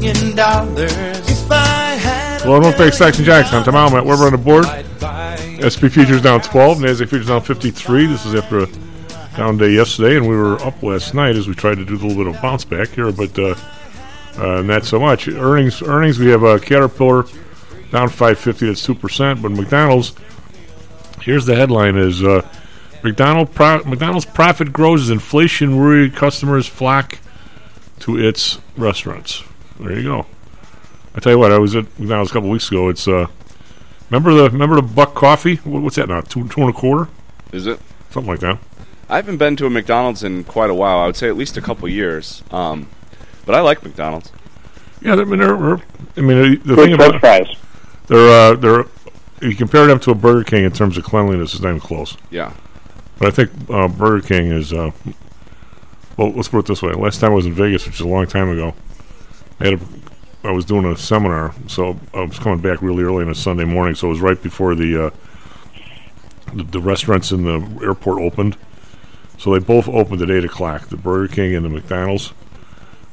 million dollars, if I had Well, North Bay Stocks and Jocks. I'm Tom Almatt. Weber on the board. SP Futures down 12. NASDAQ Futures down 53. This is after a down day yesterday, and we were up last night as we tried to do a little bit of bounce back here, but uh, uh, not so much. Earnings, earnings. We have uh, Caterpillar down 550. That's two percent. But McDonald's. Here's the headline: Is uh, McDonald pro- McDonald's profit grows as inflation worried customers flock to its restaurants. There you go. I tell you what, I was at McDonald's a couple weeks ago. It's uh, remember the remember the buck coffee? What, what's that now? Two two and a quarter, Is it? something like that. I haven't been to a McDonald's in quite a while. I would say at least a couple years. Um, but I like McDonald's. Yeah, I mean, they're, they're- I mean, the Good thing about fries. they're uh, they're if you compare them to a Burger King in terms of cleanliness, it's not even close. Yeah. But I think uh, Burger King is. Uh, well, let's put it this way. Last time I was in Vegas, which is a long time ago, I had a, I was doing a seminar, so I was coming back really early on a Sunday morning. So it was right before the uh, the, the restaurants in the airport opened. So they both opened at eight o'clock. The Burger King and the McDonald's.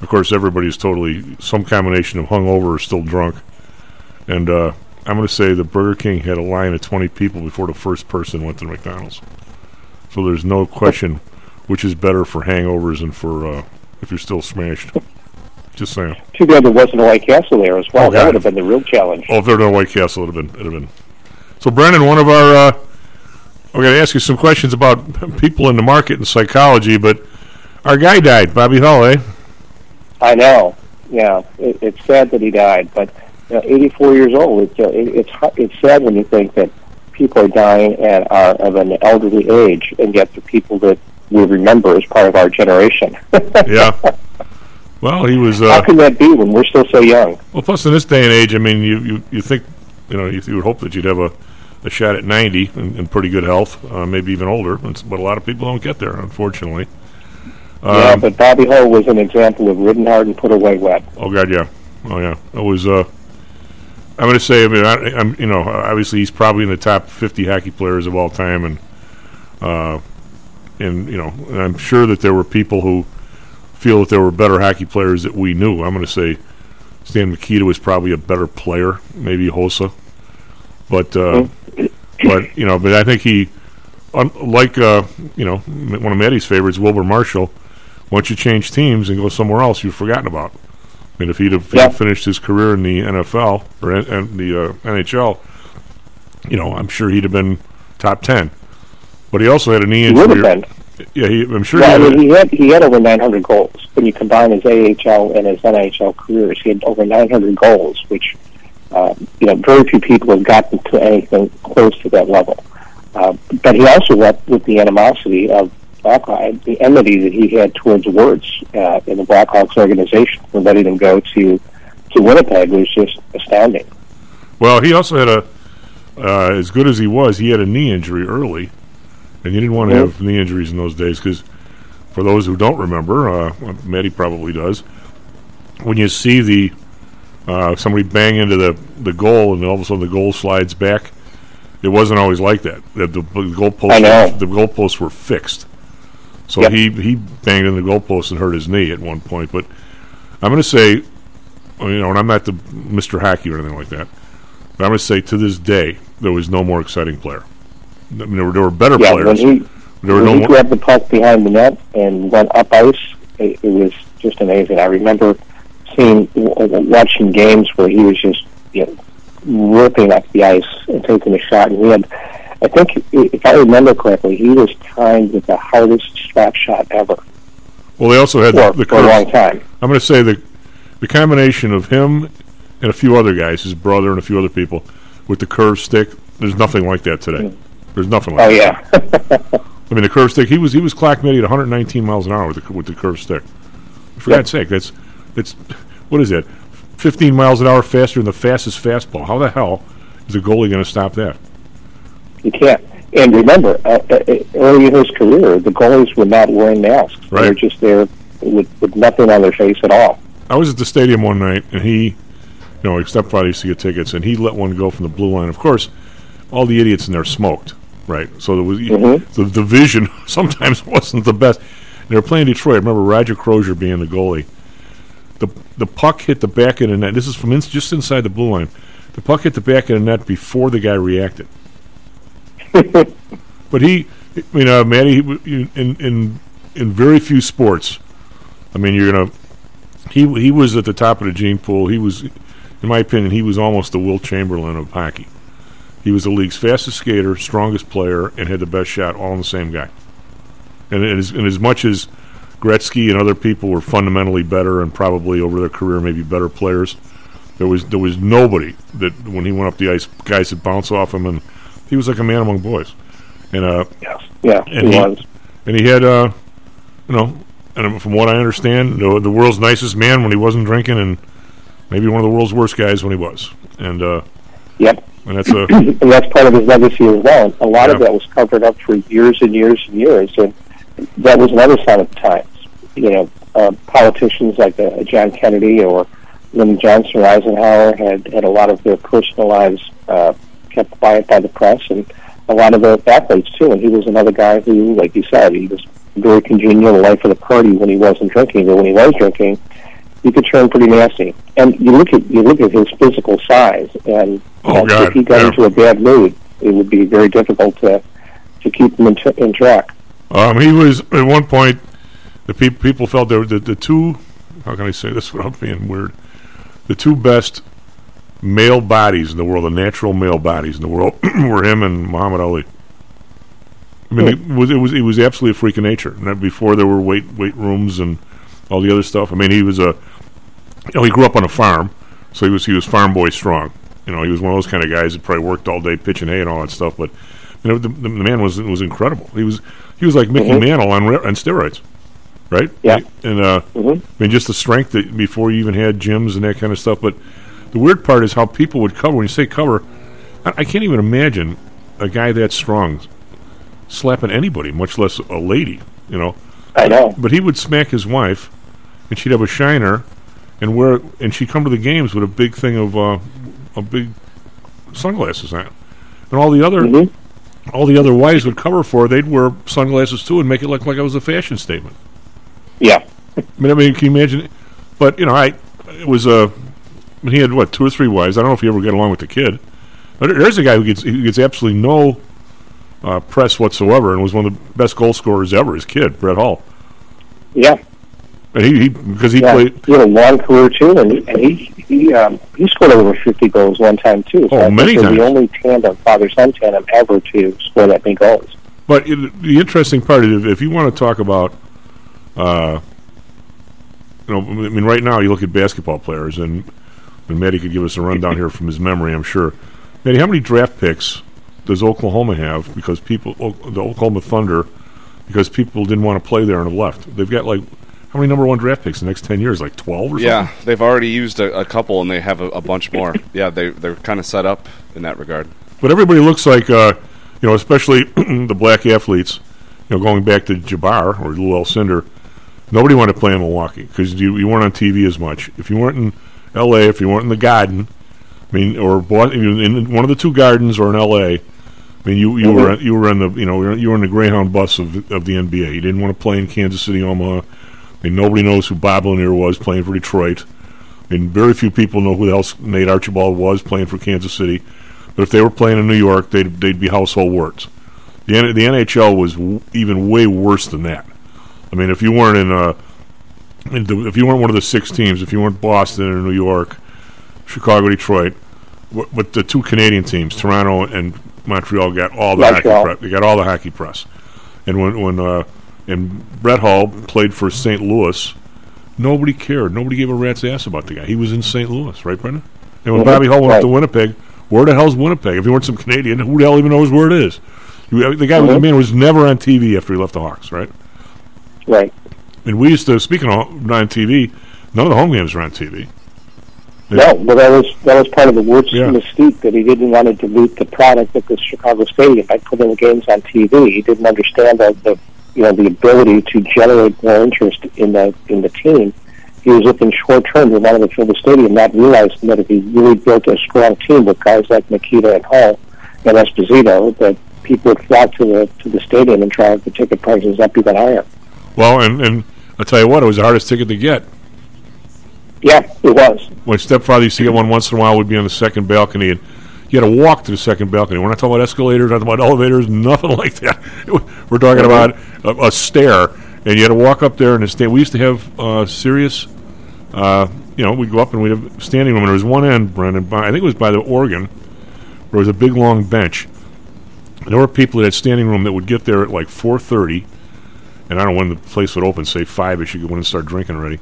Of course, everybody's totally some combination of hungover or still drunk. And uh, I'm going to say the Burger King had a line of 20 people before the first person went to the McDonald's. So there's no question which is better for hangovers and for uh, if you're still smashed. Just saying. Too bad there wasn't a White Castle there as well. Oh, that would have been the real challenge. Oh, if there were no White Castle, it'd have been. It'd have been. So, Brandon, one of our, uh, we're going to ask you some questions about people in the market and psychology, but our guy died, Bobby Hull, eh? I know. Yeah, it, it's sad that he died, but you know, 84 years old. It's uh, it, it's it's sad when you think that people are dying at are of an elderly age, and yet the people that we remember as part of our generation. Yeah. Well, he was. Uh, How can that be when we're still so young? Well, plus in this day and age, I mean, you, you, you think, you know, you, you would hope that you'd have a, a shot at 90 in, in pretty good health, uh, maybe even older, but a lot of people don't get there, unfortunately. yeah, Um, but Bobby Hull was an example of ridden hard and put away wet. Oh God, yeah, oh yeah. It was. Uh, I'm going to say. I mean, I, I'm. You know, obviously he's probably in the top 50 hockey players of all time, and uh, and you know, and I'm sure that there were people who feel that there were better hockey players that we knew. I'm going to say Stan Mikita was probably a better player, maybe Hossa, but uh, but you know, but I think he, like uh, you know, one of Maddie's favorites, Wilbur Marshall. Once you change teams and go somewhere else, you've forgotten about. I mean, if he'd have, Yeah. finished his career in the NFL or in, in the uh, NHL, you know, I'm sure he'd have been top ten. But he also had a knee He injury. Would have been. Yeah, he, I'm sure. I he had mean, he had he had over 900 goals. When you combine his AHL and his NHL careers, he had over 900 goals, which uh, you know very few people have gotten to anything close to that level. Uh, but he also left with the animosity of Blackhawks, the enmity that he had towards Wirtz uh, in the Blackhawks organization for letting them go to to Winnipeg was just astounding. Well, he also had a, uh, as good as he was, he had a knee injury early, and you didn't want to have knee injuries in those days because, for those who don't remember, uh, Maddie probably does. When you see the uh, somebody bang into the the goal and all of a sudden the goal slides back, it wasn't always like that. The, the, the goalposts, know. the goalposts were fixed. So Yep. he he banged in the goalpost and hurt his knee at one point. But I'm going to say, you know, and I'm not the Mr. Hockey or anything like that. But I'm going to say to this day, there was no more exciting player. I mean, there were, there were better Yeah, players. when he there when no he more. grabbed the puck behind the net and went up ice, it, it was just amazing. I remember w- watching games where he was just you know ripping up the ice and taking a shot, and he had. I think, if I remember correctly, he was timed with the hardest slap shot ever Well, they also had for, the, the for a long time. I'm going to say the the combination of him and a few other guys, his brother and a few other people, with the curve stick. There's nothing like that today. Hmm. There's nothing like Oh that. yeah, I mean, the curve stick. He was he was clock at 119 miles an hour with the with the curve stick. For Yeah. God's sake, that's it's what is that? 15 miles an hour faster than the fastest fastball. How the hell is a goalie going to stop that? you can't. And remember, uh, uh, early in his career, the goalies were not wearing masks. Right. They were just there with, with nothing on their face at all. I was at the stadium one night, and he, you know, like stepfather used to get tickets, and he let one go from the blue line. Of course, all the idiots in there smoked, right? So there was Mhm. the, the vision sometimes wasn't the best. They were playing Detroit. I remember Roger Crozier being the goalie. The the puck hit the back of the net. This is from in, just inside the blue line. The puck hit the back of the net before the guy reacted. But he, I mean, uh, Matty, he in in in very few sports, I mean, you're gonna. He he was at the top of the gene pool. He was, in my opinion, he was almost the Wilt Chamberlain of hockey. He was the league's fastest skater, strongest player, and had the best shot, all in the same guy. And, and, as, and as much as Gretzky and other people were fundamentally better and probably over their career maybe better players, there was there was nobody that when he went up the ice, guys would bounce off him, and he was like a man among boys. And uh, Yes. Yeah, and he he, was. and he had, uh, you know, and from what I understand, the, the world's nicest man when he wasn't drinking, and maybe one of the world's worst guys when he was. And uh, Yep. And that's a and that's part of his legacy as well. A lot of that was covered up for years and years and years, and that was another sign of the times. You know, uh, politicians like uh, John Kennedy or Lyndon Johnson or Eisenhower had had a lot of their personal lives uh, kept quiet by the press, and a lot of the athletes too. And he was another guy who, like you said, he was very congenial, the life of the party when he wasn't drinking, but when he was drinking, he could turn pretty nasty. And you look at you look at his physical size, and Oh, and if he got yeah. into a bad mood, it would be very difficult to to keep him in, in track. Um, he was at one point. The peop people felt there were the, the two. How can I say this without being weird? The two best male bodies in the world, the natural male bodies in the world, were him and Muhammad Ali. I mean, it was it was it was absolutely a freak of nature. And before there were weight weight rooms and all the other stuff. I mean, he was a you know he grew up on a farm, so he was he was farm boy strong. You know, he was one of those kind of guys that probably worked all day pitching hay and all that stuff. But you know, the, the man was was incredible. He was he was like Mickey Mhm. Mantle on on steroids, right? Yeah. And uh, Mhm. I mean, just the strength that before you even had gyms and that kind of stuff. But the weird part is how people would cover. When you say cover, I, I can't even imagine a guy that strong slapping anybody, much less a lady. You know. I know. But he would smack his wife, and she'd have a shiner, and wear, and she'd come to the games with a big thing of uh, a big sunglasses on, and all the other Mhm. all the other wives would cover for her. They'd wear sunglasses too and make it look like it was a fashion statement. Yeah. I mean, I mean, can you imagine? But you know, I it was uh, I mean, he had what two or three wives. I don't know if he ever got along with the kid. But there's a guy who gets who gets absolutely no uh, press whatsoever, and was one of the best goal scorers ever. His kid, Brett Hull, Yeah. He, he because he yeah. played He had a long career too, and he and he he, um, he scored over fifty goals one time too. So Oh, I many times. The only tandem, father son tandem, ever to score that many goals. But it, the interesting part is, if, you want to talk about, uh, you know, I mean, right now you look at basketball players, and, and Matty could give us a rundown here from his memory, I'm sure. Matty, how many draft picks does Oklahoma have because people, the Oklahoma Thunder, because people didn't want to play there and have left? They've got like how many number one draft picks in the next ten years? Like twelve or Yeah, something? Yeah, they've already used a, a couple, and they have a, a bunch more. yeah, they they're kind of set up in that regard. But everybody looks like, uh, you know, especially the black athletes, you know, going back to Jabbar or Lew Alcindor, nobody wanted to play in Milwaukee because you, you weren't on TV as much. If you weren't in L.A., if you weren't in the Garden, I mean, or in one of the two gardens or in L.A., I mean, you, you were you were in the you know you were in the Greyhound bus of of the NBA. You didn't want to play in Kansas City, Omaha. Nobody knows who Bob Lanier was playing for Detroit. I mean, very few people know who else Nate Archibald was playing for Kansas City. But if they were playing in New York, they'd they'd be household words. The N- the NHL was w- even way worse than that. I mean, if you weren't in uh, and the, if you weren't one of the six teams, if you weren't Boston or New York, Chicago, Detroit, wh- but the two Canadian teams, Toronto and Montreal, got all the Montreal. hockey press. They got all the hockey press. And when when uh, and Brett Hull played for St. Louis, nobody cared. Nobody gave a rat's ass about the guy. He was in St. Louis, right, Brendan? And when Mhm, Bobby Hull went up to. Winnipeg, where the hell's Winnipeg? If you weren't some Canadian, who the hell even knows where it is? The guy, the Mhm. man, was never on TV after he left the Hawks, right? Right. And we used to, speaking of not on TV, none of the home games were on TV. No, but that was that was part of the worst Yeah. mystique that he didn't want to dilute the product at the Chicago Stadium by putting the games on TV. He didn't understand the, the you know the ability to generate more interest in the in the team. He was looking short term. He wanted to fill the stadium, not realizing that if he really built a strong team with guys like Mikita and Hull and Esposito, that people would flock to the to the stadium and drive the ticket prices up even higher. Well, and, and I'll tell you what, it was the hardest ticket to get. Yeah, it was. My stepfather used to get one once in a while. We'd be on the second balcony, and you had to walk to the second balcony. We're not talking about escalators, not talking about elevators, nothing like that. We're talking about a, a stair, and you had to walk up there and stand. We used to have uh, serious, uh, you know, we'd go up and we'd have standing room, and there was one end, Brendan, by, I think it was by the organ, where there was a big long bench. And there were people that had standing room that would get there at like 4.30, and I don't know when the place would open, say 5ish, you could go in and start drinking already.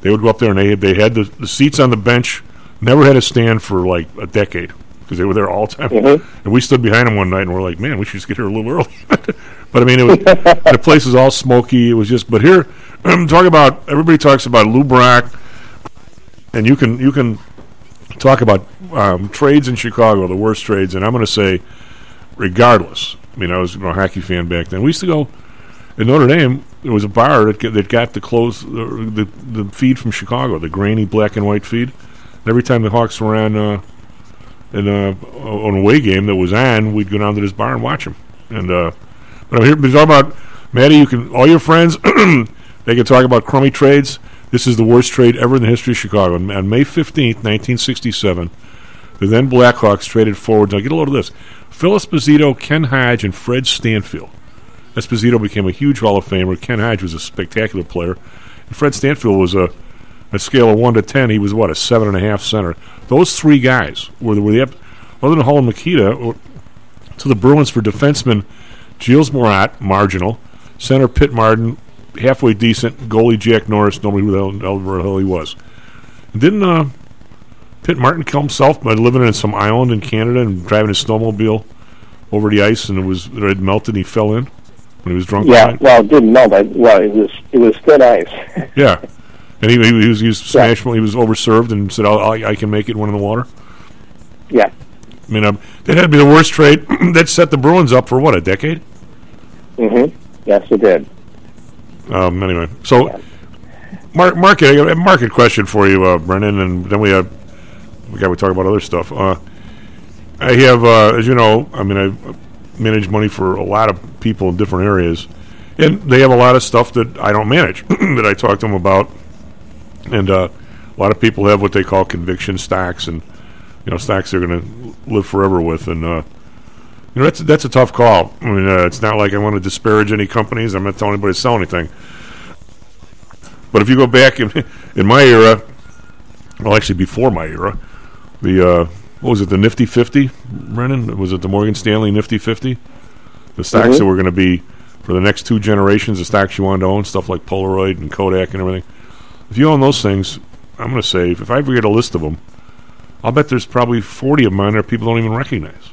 They would go up there and they they had the, the seats on the bench, never had a stand for like a decade because they were there all the time. Mhm. And we stood behind them one night and we're like, man, we should just get here a little early. but I mean, it was, the place was all smoky. It was just, but here, talk about, everybody talks about Lou Brock, and you can, you can talk about um, trades in Chicago, the worst trades, and I'm going to say, regardless. I mean, I was you know, a hockey fan back then. We used to go in Notre Dame. There was a bar that, get, that got the close the, the the feed from Chicago, the grainy black and white feed. And every time the Hawks were on uh, in uh, on a away game that was on, we'd go down to this bar and watch them. And uh, but I'm here to talk about Maddie. You can all your friends they can talk about crummy trades. This is the worst trade ever in the history of Chicago. On on May fifteenth, nineteen sixty-seven, the then Blackhawks traded forwards. Now get a load of this: Phil Esposito, Ken Hodge, and Fred Stanfield. Esposito became a huge Hall of Famer. Ken Hodge was a spectacular player. And Fred Stanfield was a, a scale of 1 to 10, he was, what, a 7.5 center. Those three guys were the, were the other than Hull and Mikita, or, to the Bruins for defenseman Gilles Morat, marginal, center Pitt Martin, halfway decent, goalie Jack Norris, nobody who the hell, hell, the hell he was. Didn't uh, Pitt Martin kill himself by living in some island in Canada and driving his snowmobile over the ice and it was it had melted and he fell in when he was drunk? Yeah, well, it didn't melt. that. Well, it was it was thin ice. Yeah. And he, he, was, he was smashed, he was overserved and said, I'll, I, I can make it one in the water. yeah. I mean, um, that had to be the worst trade. that set the Bruins up for what, a decade? hmm Yes, it did. Um, anyway, so mar- market, I got a market question for you, uh, Brennan, and then we have we got to talk about other stuff. Uh, I have, uh, as you know, I mean, I manage money for a lot of people in different areas, and they have a lot of stuff that I don't manage that I talk to them about, and uh, a lot of people have what they call conviction stocks, and you know, stocks they're going to live forever with, and uh, you know, that's that's a tough call. I mean, uh, it's not like I want to disparage any companies. I'm not telling anybody to sell anything. But if you go back in in my era, well, actually before my era, the uh, what was it? The Nifty Fifty, Brennan? Was it the Morgan Stanley Nifty Fifty? The stocks Mhm. that were going to be for the next two generations, the stocks you wanted to own, stuff like Polaroid and Kodak and everything. If you own those things, I'm going to say if I ever get a list of them, I'll bet there's probably 40 of mine that people don't even recognize.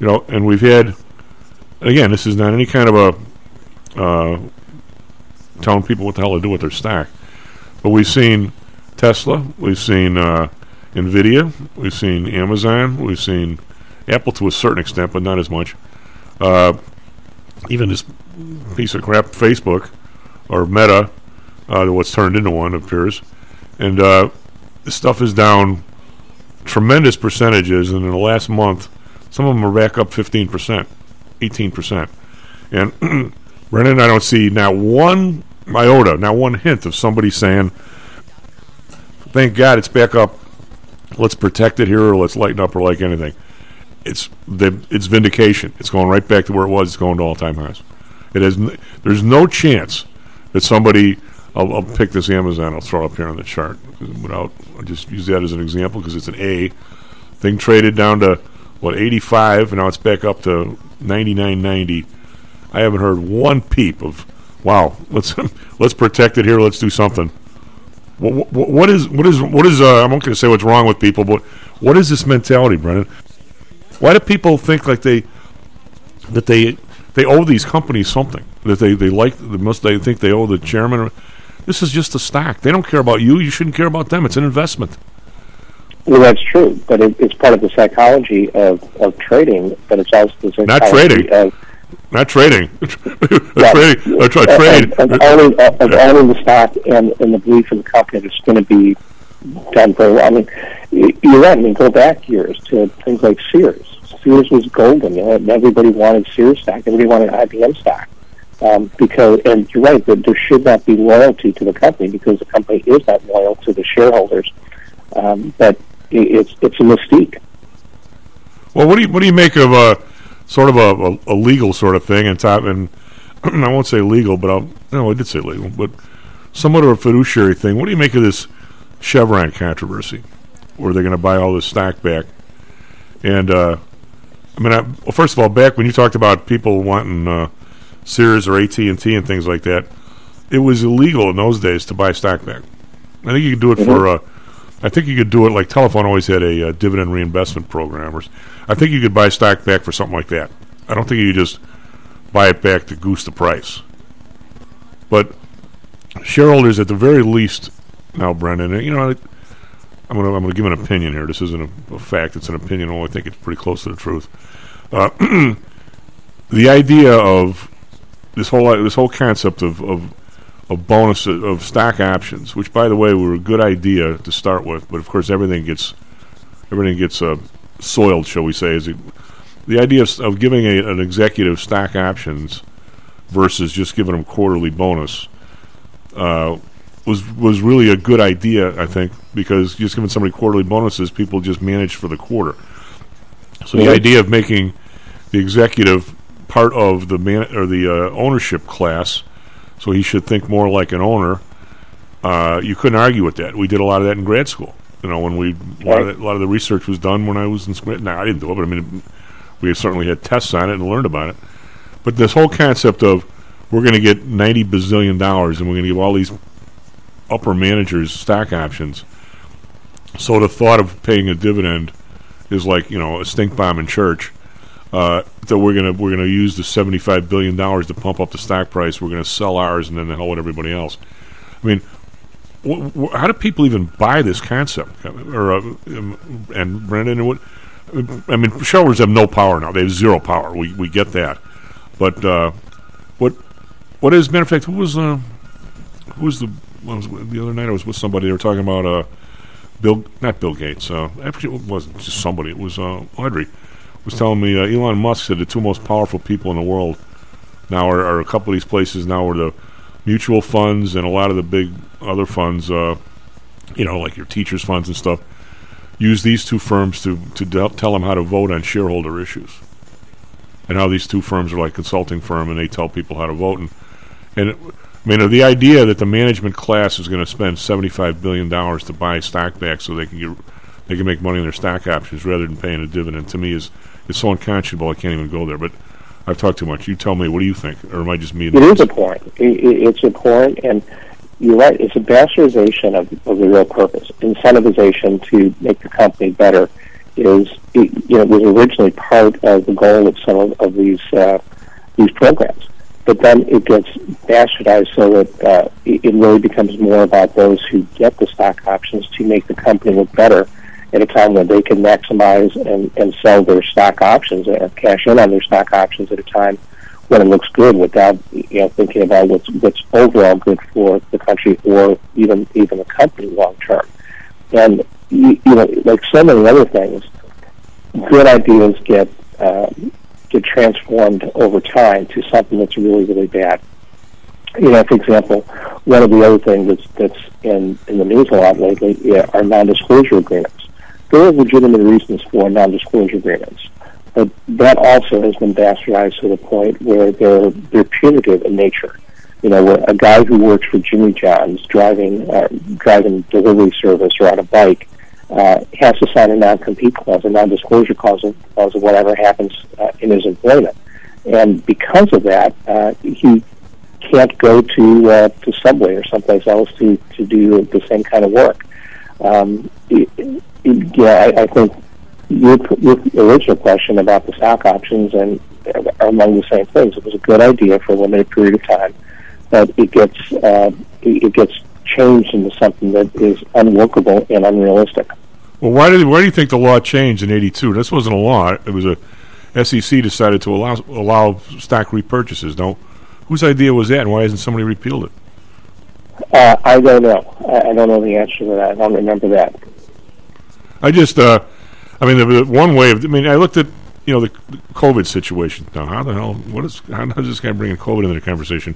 You know, and we've had, again, this is not any kind of a uh, telling people what the hell to do with their stock, but we've seen Tesla, we've seen uh, Nvidia, we've seen Amazon, we've seen Apple to a certain extent, but not as much. Uh, even this piece of crap, Facebook or Meta, uh, what's turned into one appears, and uh, stuff is down tremendous percentages, and in the last month, some of them are back up 15%, 18%. And Brennan, I don't see not one iota, not one hint of somebody saying, thank God it's back up, let's protect it here, or let's lighten up, or like anything. It's the it's vindication. It's going right back to where it was. It's going to all time highs. It has. N- there's no chance that somebody I'll, I'll pick this Amazon. I'll throw it up here on the chart without. I'll just use that as an example because it's an A. Thing traded down to what 85, and now it's back up to 99.90. I haven't heard one peep of. Wow, let's let's protect it here. Let's do something. What, what, what is what is what is? Uh, I'm not going to say what's wrong with people, but what is this mentality, Brennan? Why do people think like they that they they owe these companies something that they they like? the most? they think they owe the chairman? This is just a stock. They don't care about you. You shouldn't care about them. It's an investment. Well, that's true, but it, it's part of the psychology of, of trading, but it's also the psychology Not trading. of Not trading. Yeah. trading. I try trade. of, of, owning, of owning the stock and, and the belief in the company that's going to be done very well. I mean, you're right. I mean, go back years to things like Sears. Sears was golden. You know, and everybody wanted Sears stock. Everybody wanted IBM stock. Um, because, and you're right, that there should not be loyalty to the company because the company is not loyal to the shareholders. Um, but it's it's a mystique. Well, what do you what do you make of a sort of a, a, a legal sort of thing and top and I won't say legal, but I'll no, I did say legal, but somewhat of a fiduciary thing. What do you make of this Chevron controversy, where they're going to buy all this stock back? And uh, I mean, I, well, first of all, back when you talked about people wanting uh, Sears or AT and T and things like that, it was illegal in those days to buy stock back. I think you could do it for. Uh, I think you could do it like Telephone always had a uh, dividend reinvestment program. Or I think you could buy stock back for something like that. I don't think you just buy it back to goose the price. But shareholders, at the very least, now Brendan, you know, I, I'm going to I'm going to give an opinion here. This isn't a, a fact; it's an opinion. Although I think it's pretty close to the truth. Uh, the idea of this whole this whole concept of of of bonus of stock options, which by the way were a good idea to start with, but of course everything gets everything gets uh, soiled, shall we say? Is it, the idea of, of giving a, an executive stock options versus just giving them quarterly bonus uh, was was really a good idea, I think, because just giving somebody quarterly bonuses, people just manage for the quarter. So the idea of making the executive part of the man or the uh, ownership class, so he should think more like an owner. Uh, you couldn't argue with that. We did a lot of that in grad school. You know, when we a lot, of that, a lot of the research was done when I was in school. No, I didn't do it, but I mean, we certainly had tests on it and learned about it. But this whole concept of we're going to get ninety bazillion dollars and we're going to give all these upper managers stock options. So the thought of paying a dividend is like you know a stink bomb in church. Uh, that we're gonna we're gonna use the seventy five billion dollars to pump up the stock price. We're gonna sell ours and then the hell with everybody else. I mean, wh- wh- how do people even buy this concept? Or uh, um, and Brendan? I mean, shareholders have no power now. They have zero power. We we get that, but uh, what what is matter of fact? Who was uh, who was the was the other night? I was with somebody. They were talking about uh, Bill, not Bill Gates. Uh, actually, it wasn't just somebody. It was uh, Audrey was telling me uh, Elon Musk said the two most powerful people in the world now are, are a couple of these places now where the mutual funds and a lot of the big other funds, uh, you know, like your teachers funds and stuff, use these two firms to to del- tell them how to vote on shareholder issues, and how these two firms are like consulting firm and they tell people how to vote and and. I mean, the idea that the management class is going to spend seventy-five billion dollars to buy stock back so they can get, they can make money on their stock options rather than paying a dividend, to me is is so unconscionable. I can't even go there. But I've talked too much. You tell me. What do you think, or am I just me? It is abhorrent. I- I- It's abhorrent, and you're right. It's a bastardization of, of the real purpose. Incentivization to make the company better is, it, you know, was originally part of the goal of some of, of these uh, these programs. But then it gets bastardized so that uh, it, it really becomes more about those who get the stock options to make the company look better at a time when they can maximize and, and sell their stock options or cash in on their stock options at a time when it looks good without you know thinking about what's what's overall good for the country or even even the company long term. And you, you know, like so many other things, good ideas get um, get transformed over time to something that's really really bad. You know, for example, one of the other things that's that's in in the news a lot lately are non-disclosure agreements. There are legitimate reasons for non-disclosure agreements, but that also has been bastardized to the point where they're they're punitive in nature. You know, where a guy who works for Jimmy John's driving uh, driving delivery service or on a bike uh, has to sign a non-compete clause, a non-disclosure clause of, clause of whatever happens uh, in his employment. And because of that, uh, he can't go to uh, to Subway or someplace else to, to do the same kind of work. Um, it, yeah, I, I think your, your original question about the stock options and are among the same things. It was a good idea for a limited period of time, but it gets uh, it gets changed into something that is unworkable and unrealistic. Well, why did why do you think the law changed in '82? This wasn't a law; it was a SEC decided to allow allow stock repurchases. No, whose idea was that, and why hasn't somebody repealed it? Uh, I don't know. I, I don't know the answer to that. I don't remember that. I just, uh, I mean, the, the one way of, I mean, I looked at, you know, the, COVID situation. Now, how the hell, what is, how does this guy bring COVID into the conversation?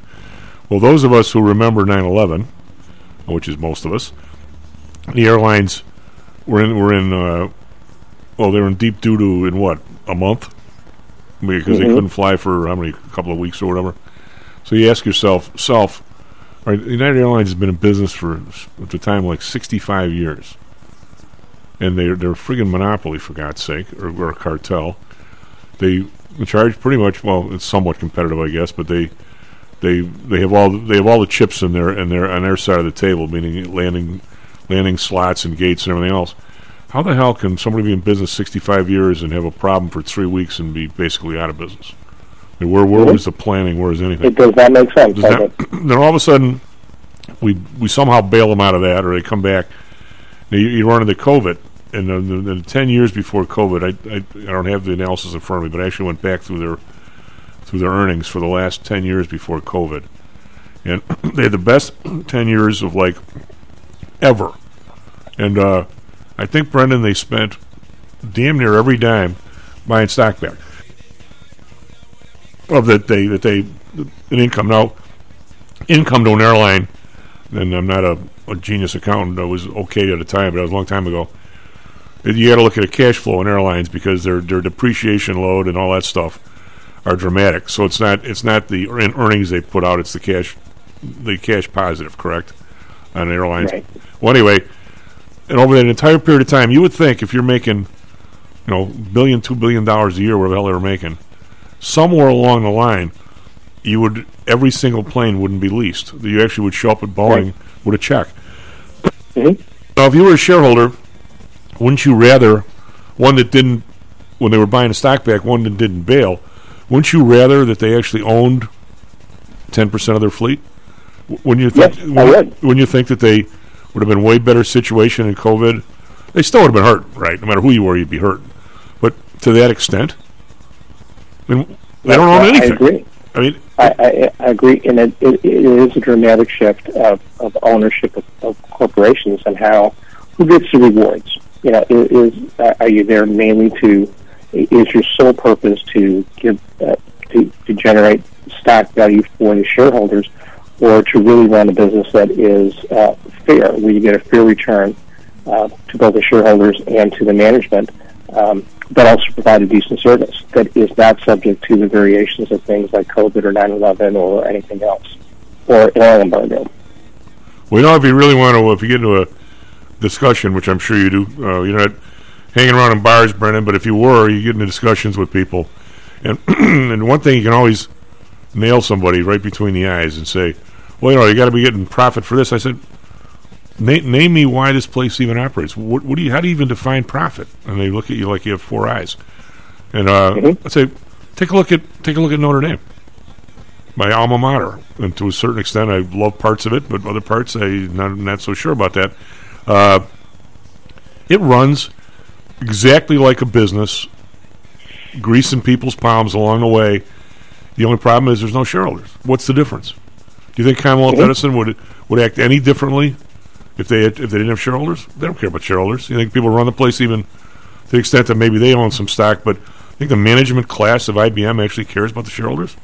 Well, those of us who remember 9/11, which is most of us, the airlines were in, were in, uh, well, they were in deep doo doo in what a month because they Mhm. couldn't fly for how many, a couple of weeks or whatever. So you ask yourself, self, all right, United Airlines has been in business for at the time like 65 years, and they're they're a friggin' monopoly for God's sake, or, or a cartel. They charge pretty much well, it's somewhat competitive, I guess, but they they they have all they have all the chips in their in their on their side of the table, meaning landing landing slots and gates and everything else. How the hell can somebody be in business 65 years and have a problem for three weeks and be basically out of business? I mean, where where Mhm. was the planning? Where is anything? It does not make sense. That- then all of a sudden, we we somehow bail them out of that, or they come back. Now, you, you run into COVID, and the, the, the ten years before COVID, I, I I don't have the analysis in front of me, but I actually went back through their through their earnings for the last ten years before COVID, and they had the best ten years of like ever, and uh, I think Brendan they spent damn near every dime buying stock back. Of that they that they an income. Now income to an airline and I'm not a, a genius accountant I was okay at the time but that was a long time ago you got to look at a cash flow in airlines because their their depreciation load and all that stuff are dramatic so it's not it's not the earn- earnings they put out it's the cash the cash positive correct on airlines Right. well anyway and over that entire period of time you would think if you're making you know billion two billion dollars a year whatever the hell they were making somewhere along the line, you would every single plane wouldn't be leased. You actually would show up at Boeing Right. with a check. Mhm. Now, if you were a shareholder, wouldn't you rather one that didn't, when they were buying a stock back, one that didn't bail? Wouldn't you rather that they actually owned ten percent of their fleet? When you think? Yes, would. Wouldn't you think that they would have been way better situation in COVID? They still would have been hurt, right? No matter who you were, you'd be hurt. But to that extent, I mean, they don't own anything. I agree. I mean, I, I, I agree, and it, it, it is a dramatic shift of, of ownership of, of corporations and how who gets the rewards. You know, i- is uh, are you there mainly to is your sole purpose to give uh, to to generate stock value for the shareholders, or to really run a business that is uh, fair, where you get a fair return uh, to both the shareholders and to the management, um, but also provide a decent service that is not subject to the variations of things like COVID or 9/11 or anything else, or an oil embargo. we know if you really want to, if you get into a discussion, which I'm sure you do, uh, you're not hanging around in bars, Brennan, but if you were, you get into discussions with people. And, and one thing you can always nail somebody right between the eyes and say, well, you know, you got to be getting profit for this. I said, Na- name me why this place even operates. What, what do you? How do you even define profit? And they look at you like you have four eyes. And uh, Mhm. I say, take a look at take a look at Notre Dame, my alma mater. And to a certain extent, I love parts of it, but other parts I'm not not so sure about that. Uh, it runs exactly like a business, greasing people's palms along the way. The only problem is there's no shareholders. What's the difference? Do you think Commonwealth Mhm. Edison would would act any differently if they had, if they didn't have shareholders? They don't care about shareholders. You think people run the place even to the extent that maybe they own some stock, but I think the management class of IBM actually cares about the shareholders.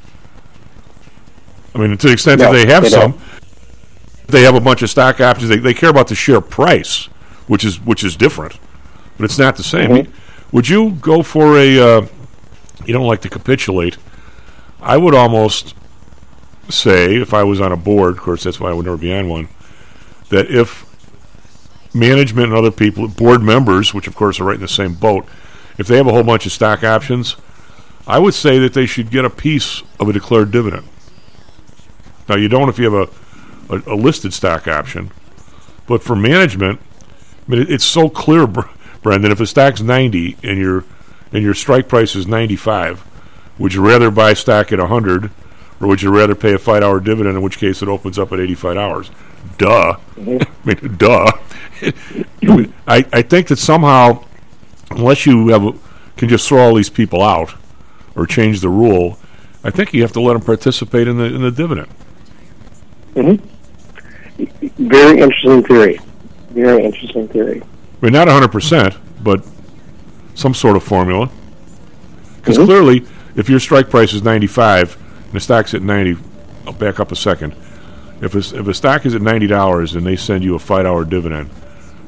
I mean, to the extent No, that they have they some, don't. They have a bunch of stock options. They, they care about the share price, which is which is different, but it's not the same. Mhm. Would you go for a? Uh, you don't like to capitulate. I would almost say, if I was on a board, of course, that's why I would never be on one, that if management and other people, board members, which of course are right in the same boat, if they have a whole bunch of stock options, I would say that they should get a piece of a declared dividend. Now, you don't if you have a, a, listed stock option, but for management, I mean, it, it's so clear, Br- Brendan. If a stock's ninety and your and your strike price is ninety five, would you rather buy stock at hundred, or would you rather pay a five hour dividend? In which case, it opens up at eighty five hours. Duh. I mean, duh. I I think that somehow, unless you have a, can just throw all these people out or change the rule, I think you have to let them participate in the in the dividend. Mm-hmm. Very interesting theory. Very interesting theory. I mean, not 100%, but some sort of formula. Because Mhm. clearly, if your strike price is 95 and the stock's at 90, I'll back up a second. If a, if a stock is at $90 and they send you a five hour dividend,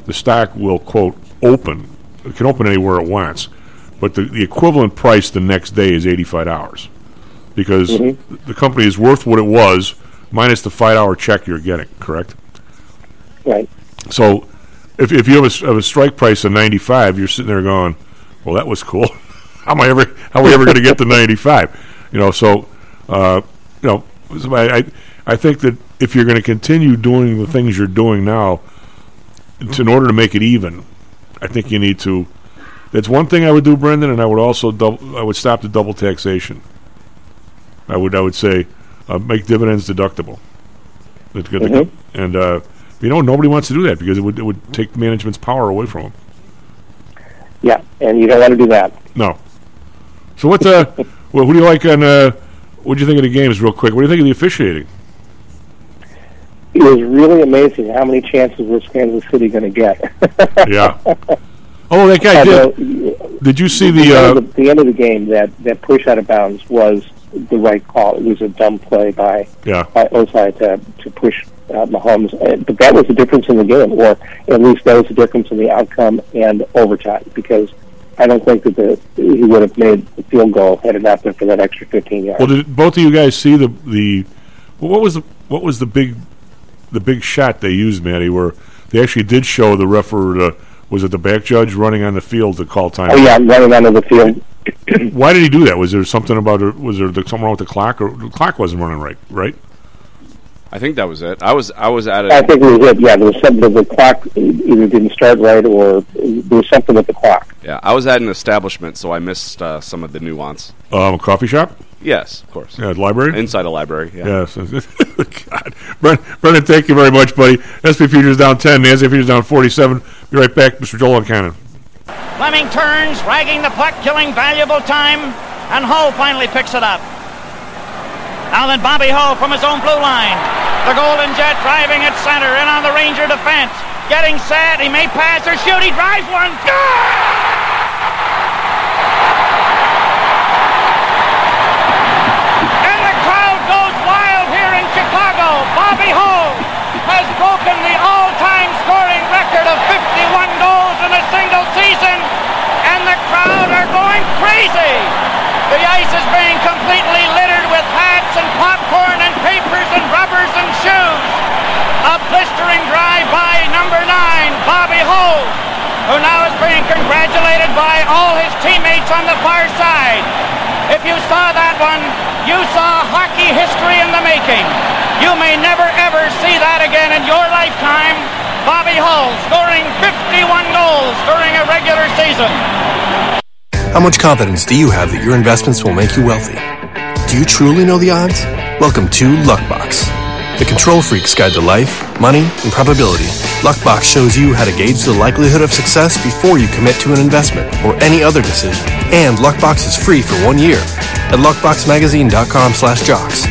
the stock will, quote, open. It can open anywhere it wants, but the, the equivalent price the next day is $85 because Mhm. the company is worth what it was minus the five hour check you're getting, correct? Right. So, if, if you have a, have a strike price of 95, you're sitting there going, "Well, that was cool. how am I ever? How are we ever going to get to 95?" You know. So, uh, you know, I, I think that if you're going to continue doing the things you're doing now, in order to make it even, I think you need to. That's one thing I would do, Brendan, and I would also double. I would stop the double taxation. I would I would say uh, make dividends deductible. That's good. Mhm. And uh, you know nobody wants to do that because it would it would take management's power away from them. Yeah, and you don't want to do that. No. So what? Uh, well, who do you like on? Uh, what do you think of the games, real quick? What do you think of the officiating? It was really amazing how many chances was Kansas City going to get. Yeah. Oh, that guy did. Did you see the, the? end Uh, of the, the end of the game, that, that push out of bounds was the right call. It was a dumb play by yeah. by Ossai to to push uh, Mahomes, but that was the difference in the game, or at least that was the difference in the outcome and overtime. Because I don't think that the he would have made the field goal had it not been for that extra 15 yards. Well, did both of you guys see the the? What was the what was the big the big shot they used, Matty? Where they actually did show the referee. Uh, was it the back judge running on the field to call time? oh yeah, running onto the field. Why did he do that? Was there something about it? Was there something wrong with the clock, or the clock wasn't running right? Right? I think that was it. I was I was at I think it was it. Yeah, there was something. The clock either didn't start right, or there was something with the clock. Yeah, I was at an establishment, so I missed uh, some of the nuance. Um, a coffee shop? Yes, of course. Yeah, library. Inside a library. Yeah. Yes. God. Brendan, Brendan, thank you very much, buddy. SP Futures down 10, Nancy Futures down 47. Be right back, Mr. Joel Cannon. Fleming turns, ragging the puck, killing valuable time, and Hull finally picks it up. Now then, Bobby Hull from his own blue line. The Golden Jet driving at center, in on the Ranger defense. Getting set, he may pass or shoot, he drives one. Good! And the crowd goes wild here in Chicago. Bobby Hull has broken the all-time scoring record of 51 single season, and the crowd are going crazy. The ice is being completely littered with hats and popcorn and papers and rubbers and shoes. A blistering drive by number nine, Bobby Hull, who now is being congratulated by all his teammates on the far side. If you saw that one, you saw hockey history in the making. You may never ever see that again in your lifetime. Bobby Hull scoring 51 goals during a regular season. How much confidence do you have that your investments will make you wealthy? Do you truly know the odds? Welcome to Luckbox, the control freak's guide to life, money, and probability. Luckbox shows you how to gauge the likelihood of success before you commit to an investment or any other decision. And Luckbox is free for one year at luckboxmagazine.com/jocks.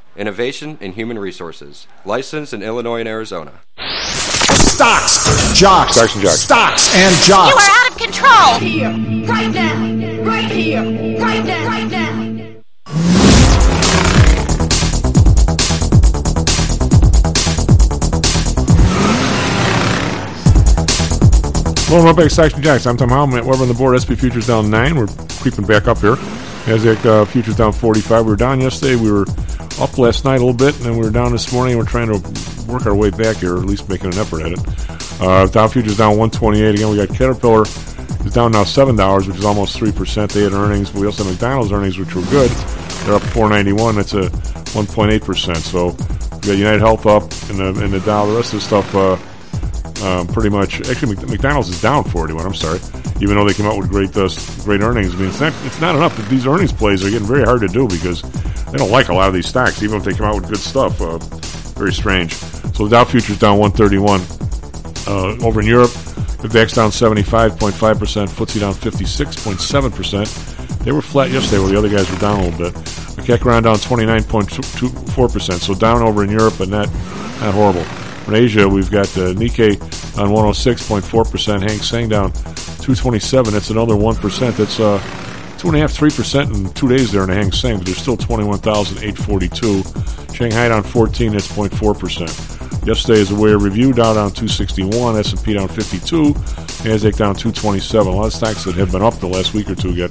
Innovation in Human Resources, licensed in Illinois and Arizona. Stocks, jocks, Stocks and jocks. stocks and You are out of control. Here, right now, right here, right now, right now. Well, we're back to Stocks and Jocks. I'm Tom Howell. We're on the board. SP futures down nine. We're creeping back up here. Nasdaq uh, futures down 45. We were down yesterday. We were up last night a little bit, and then we were down this morning. We're trying to work our way back here, or at least making an effort at it. Uh, Dow futures down 128. Again, we got Caterpillar is down now seven dollars, which is almost three percent. They had earnings. We also had McDonald's earnings, which were good. They're up 491. That's a 1.8 percent. So we got United Health up, and the and the Dow. The rest of the stuff. Uh, um, pretty much. Actually, McDonald's is down 41. I'm sorry, even though they came out with great uh, great earnings. I mean, it's not it's not enough. These earnings plays are getting very hard to do because they don't like a lot of these stocks, even if they come out with good stuff. Uh, very strange. So the Dow futures down 131. Uh, over in Europe, the DAX down 75.5 percent, FTSE down 56.7 percent. They were flat yesterday, while the other guys were down a little bit. The CAC down 29.4 percent, so down over in Europe, but not not horrible. In Asia, we've got the Nikkei on 106.4%, Hang Seng down 227. That's another 1%. That's uh, 2.5%, 3% in two days there in the Hang Seng, but there's still 21,842. Shanghai down 14, that's 0.4%. Yesterday is a way of review, Dow down 261, S&P down 52, Nasdaq down 227. A lot of stocks that have been up the last week or two get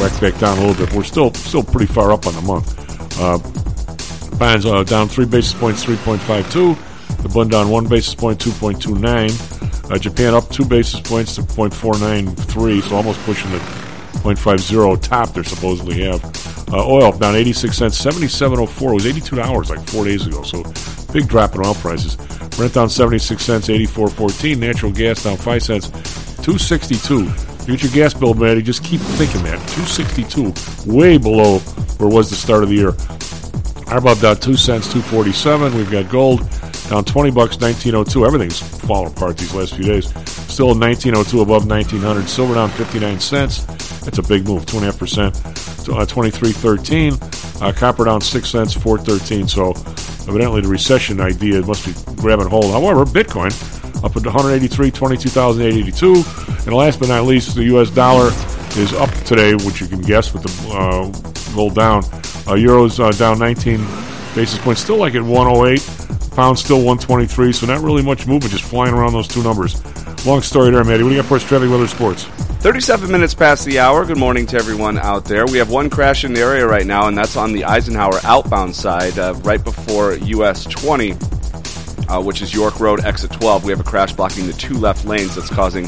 whacked back down a little bit. We're still still pretty far up on the month. Uh, bonds uh, down three basis points, 3.52. The bund down one basis point, 2.29. Uh, Japan up two basis points to 0.493, so almost pushing the 0.50 top they're supposedly have. Uh, oil down 86 cents, 77.04. It was 82 dollars like four days ago, so big drop in oil prices. Brent down 76 cents, 84.14. Natural gas down 5 cents, 262. You get your gas bill, Maddie, just keep thinking that. 262, way below where it was the start of the year. RBOB down 2 cents, 247. We've got gold down 20 bucks, 1902. Everything's fallen apart these last few days. Still 1902 above 1900. Silver down 59 cents. That's a big move, 2.5%. To, uh, 23.13. Uh, copper down 6 cents, 4.13. So evidently the recession idea must be grabbing hold. However, Bitcoin up at 183, 22,882. And last but not least, the U.S. dollar is up today, which you can guess with the uh, gold down. Uh, Euros uh, down 19 basis points, still like at 108. Pound still 123, so not really much movement, just flying around those two numbers. Long story there, Matty. What do you got for us, traffic, weather, sports? 37 minutes past the hour. Good morning to everyone out there. We have one crash in the area right now, and that's on the Eisenhower outbound side, uh, right before US 20, uh, which is York Road, exit 12. We have a crash blocking the two left lanes that's causing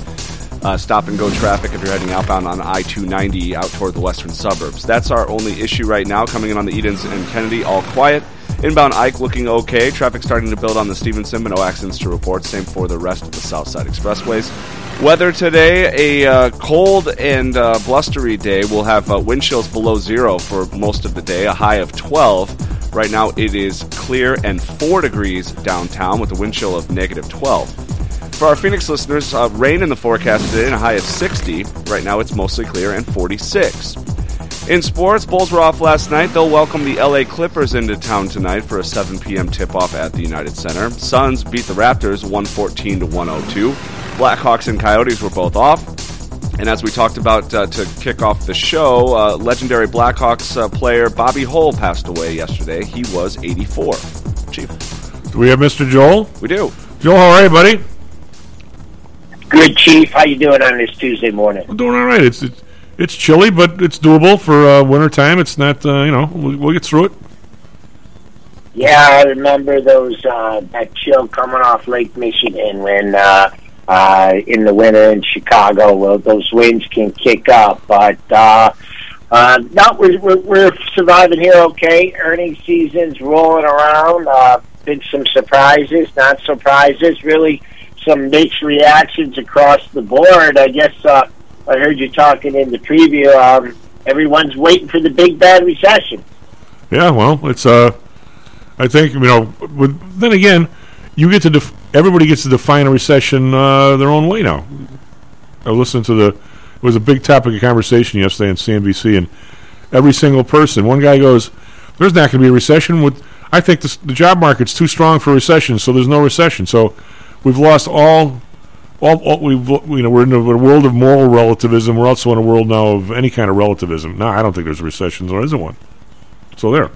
uh, stop and go traffic if you're heading outbound on I 290 out toward the western suburbs. That's our only issue right now. Coming in on the Edens and Kennedy, all quiet. Inbound Ike looking okay. Traffic starting to build on the Stevenson, but no accidents to report. Same for the rest of the South Side Expressways. Weather today, a uh, cold and uh, blustery day. We'll have uh, wind chills below zero for most of the day, a high of 12. Right now it is clear and 4 degrees downtown with a wind chill of negative 12. For our Phoenix listeners, uh, rain in the forecast today and a high of 60. Right now it's mostly clear and 46. In sports, Bulls were off last night. They'll welcome the LA Clippers into town tonight for a 7 p.m. tip-off at the United Center. Suns beat the Raptors 114 to 102. Blackhawks and Coyotes were both off. And as we talked about uh, to kick off the show, uh, legendary Blackhawks uh, player Bobby Hull passed away yesterday. He was 84. Chief. Do we have Mr. Joel? We do. Joel, how are you, buddy? Good, Chief. How you doing on this Tuesday morning? I'm doing all right. It's it's, it's chilly, but it's doable for uh, winter time. It's not, uh, you know, we'll, we'll get through it. Yeah, I remember those uh, that chill coming off Lake Michigan when uh, uh, in the winter in Chicago, well, those winds can kick up. But uh, uh, no, we're, we're surviving here. Okay, earnings season's rolling around. Uh, been some surprises, not surprises. Really, some mixed reactions across the board. I guess uh, I heard you talking in the preview. Um, everyone's waiting for the big bad recession. Yeah, well, it's uh, I think you know. With, then again, you get to def- everybody gets to define a recession uh, their own way now. I listened to the it was a big topic of conversation yesterday on CNBC, and every single person. One guy goes, "There's not going to be a recession." With I think the, the job market's too strong for recession, so there's no recession. So we've lost all. All, all we've you know we're in a, world of moral relativism. We're also in a world now of any kind of relativism. No, I don't think there's a recession. Isn't one. So there.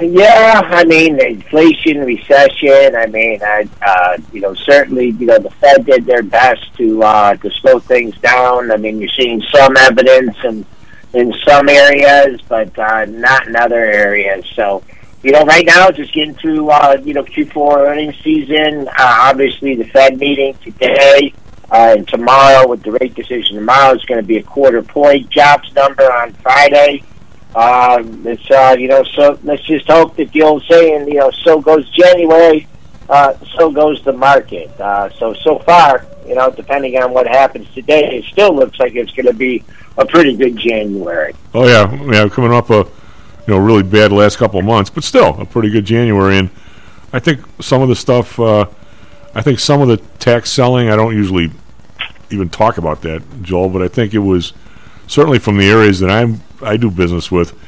Yeah, I mean, inflation, recession. I mean, I, uh, you know, certainly, you know, the Fed did their best to uh, to slow things down. I mean, you're seeing some evidence in in some areas, but uh, not in other areas. So, you know, right now, just getting through, uh, you know, Q4 earnings season. Uh, obviously, the Fed meeting today uh, and tomorrow with the rate decision tomorrow is going to be a quarter point jobs number on Friday. Um, it's uh, you know, so let's just hope that the old saying, you know, so goes January, uh, so goes the market. Uh, so so far, you know, depending on what happens today, it still looks like it's going to be a pretty good January. Oh yeah, yeah, coming up a you know really bad last couple of months, but still a pretty good January. And I think some of the stuff, uh, I think some of the tax selling, I don't usually even talk about that, Joel, but I think it was certainly from the areas that I'm I do business with.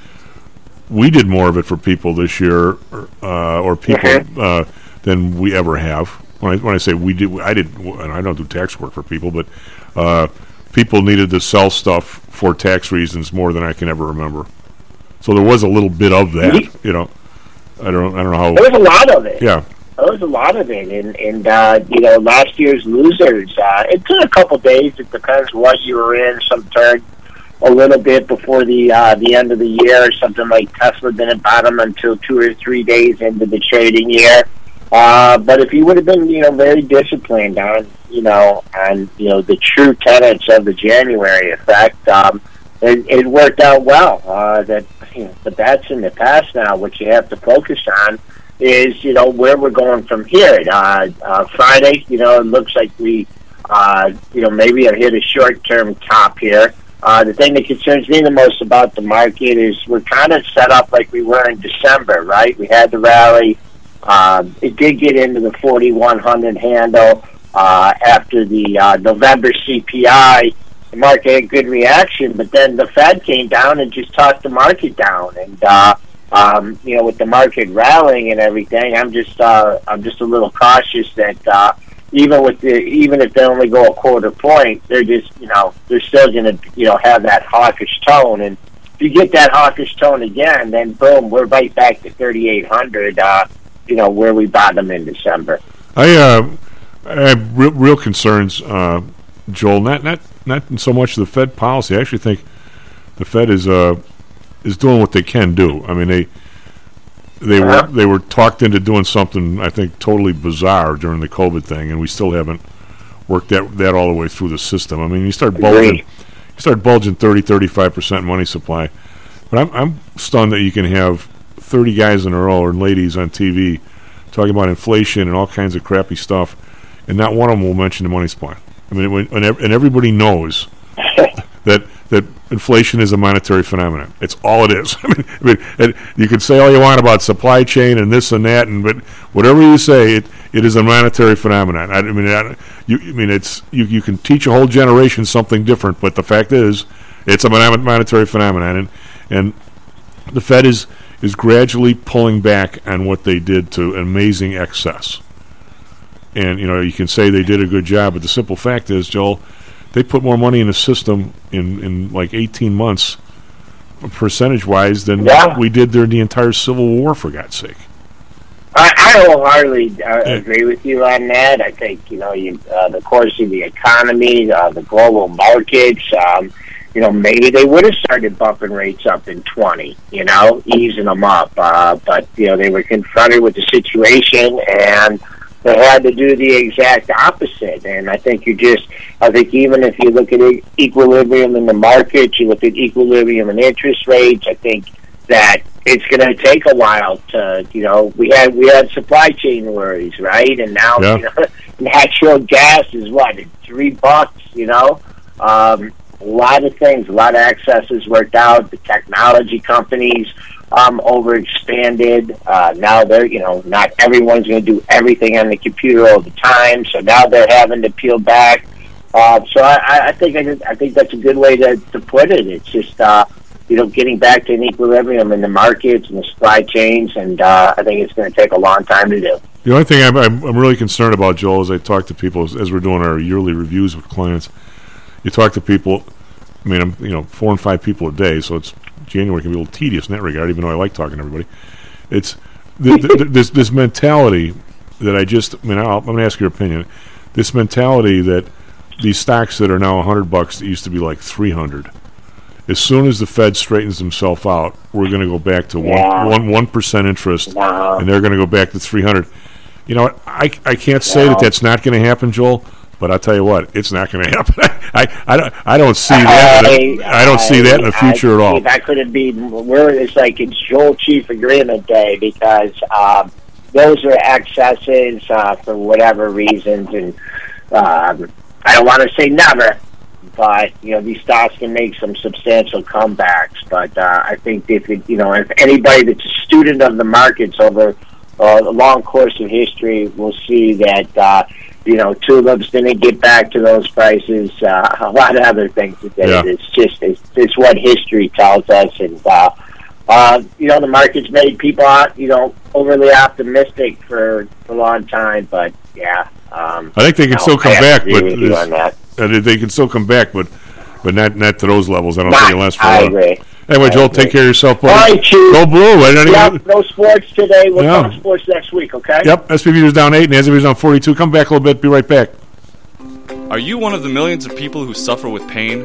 We did more of it for people this year, uh, or people uh, than we ever have. When I when I say we did, I did, and I don't do tax work for people, but uh, people needed to sell stuff for tax reasons more than I can ever remember. So there was a little bit of that, you know. I don't I don't know how. There was a lot of it. Yeah. There was a lot of it, and and uh, you know last year's losers. Uh, it took a couple days. It depends what you were in. Some turned a little bit before the uh, the end of the year. Or something like Tesla didn't bottom until two or three days into the trading year. Uh, but if you would have been, you know, very disciplined on, you know, on you know the true tenets of the January effect, um, it, it worked out well. Uh, that you but that's in the past now. What you have to focus on is, you know, where we're going from here. Uh, uh, Friday, you know, it looks like we, uh, you know, maybe have hit a short-term top here. Uh, the thing that concerns me the most about the market is we're kind of set up like we were in December, right? We had the rally. Um, it did get into the 4,100 handle uh, after the uh, November CPI. The market had a good reaction, but then the Fed came down and just talked the market down. And uh, um, you know, with the market rallying and everything, I'm just uh, I'm just a little cautious that. Uh, even with the even if they only go a quarter point, they're just you know they're still going to you know have that hawkish tone, and if you get that hawkish tone again, then boom, we're right back to thirty eight hundred. Uh, you know where we bottom in December. I uh, I have real, real concerns, uh, Joel. Not not not so much the Fed policy. I actually think the Fed is uh is doing what they can do. I mean they they Uh-huh. were they were talked into doing something I think totally bizarre during the COVID thing, and we still haven't worked that that all the way through the system. I mean, you start bulging, you start bulging 30, 35 percent money supply, but I'm I'm stunned that you can have thirty guys in a row or ladies on TV talking about inflation and all kinds of crappy stuff, and not one of them will mention the money supply. I mean, when, and ev- and everybody knows that that inflation is a monetary phenomenon. It's all it is. I mean, I mean and you can say all you want about supply chain and this and that, and but whatever you say, it it is a monetary phenomenon. I, I mean, I, you I mean it's you you can teach a whole generation something different, but the fact is, It's a monetary phenomenon, and and the Fed is is gradually pulling back on what they did to amazing excess. And you know, you can say they did a good job, but the simple fact is, Joel, they put more money in the system in in like 18 months, percentage wise, than Yeah. we did during the entire Civil War. For God's sake. I, I wholeheartedly uh, agree with you on that. I think you know, you, uh, the course of the economy, uh, the global markets. Um, you know, maybe they would have started bumping rates up in twenty. You know, easing them up. Uh, but you know, they were confronted with the situation and they had to do the exact opposite. And I think you just, I think even if you look at equilibrium in the market, you look at equilibrium in interest rates. I think that it's going to take a while to, you know, we had we had supply chain worries, right? And now Yeah. you know, natural gas is what three bucks, you know. Um, a lot of things, a lot of excesses worked out. The technology companies um, overexpanded. Uh, now they're, you know, not everyone's going to do everything on the computer all the time. So now they're having to peel back. Uh, so I, I- think I, I think that's a good way to, to put it. It's just uh, you know getting back to an equilibrium in the markets and the supply chains, and uh, I think it's going to take a long time to do. The only thing I'm, I'm, I'm really concerned about, Joel, as I talk to people as, as we're doing our yearly reviews with clients, you talk to people. I mean, I'm you know four and five people a day, so it's January can be a little tedious in that regard. Even though I like talking to everybody, it's th- th- th- this this mentality that I just. I mean, I'll, I'm going to ask your opinion. This mentality that these stocks that are now 100 bucks that used to be like 300. As soon as the Fed straightens himself out, we're going to go back to Yeah. one one percent interest, No. and they're going to go back to 300. You know. I I can't say that that's not going to happen, Joel. But I'll tell you what, it's not going to happen. I, I don't I don't see that. in I, don't see that in the future I, at all. That couldn't be. We're it's like it's Joel Chief Agreement Day because um, those are excesses uh, for whatever reasons, and um, I don't want to say never, but you know these stocks can make some substantial comebacks. But uh, I think if it, you know if anybody that's a student of the markets over uh, a long course of history we'll see that. Uh, you know, tulips didn't get back to those prices. Uh, a lot of other things that did. Yeah. It's just it's, it's what history tells us, and uh, uh, you know the market's made people out, you know overly optimistic for, a long time. But yeah, um, I think they can no, still come I back, but with you this- on that. uh, they- they can still come back, but but not not to those levels. I don't Not- think it'll last for I while. agree. Anyway, Joel, agree. take care of yourself, All buddy. right, Chief. Go blue. I don't even- no sports today. We'll Yeah. talk sports next week. Okay. Yep, SPV was down eight, and SPV was down forty-two. Come back a little bit. Be right back. Are you one of the millions of people who suffer with pain?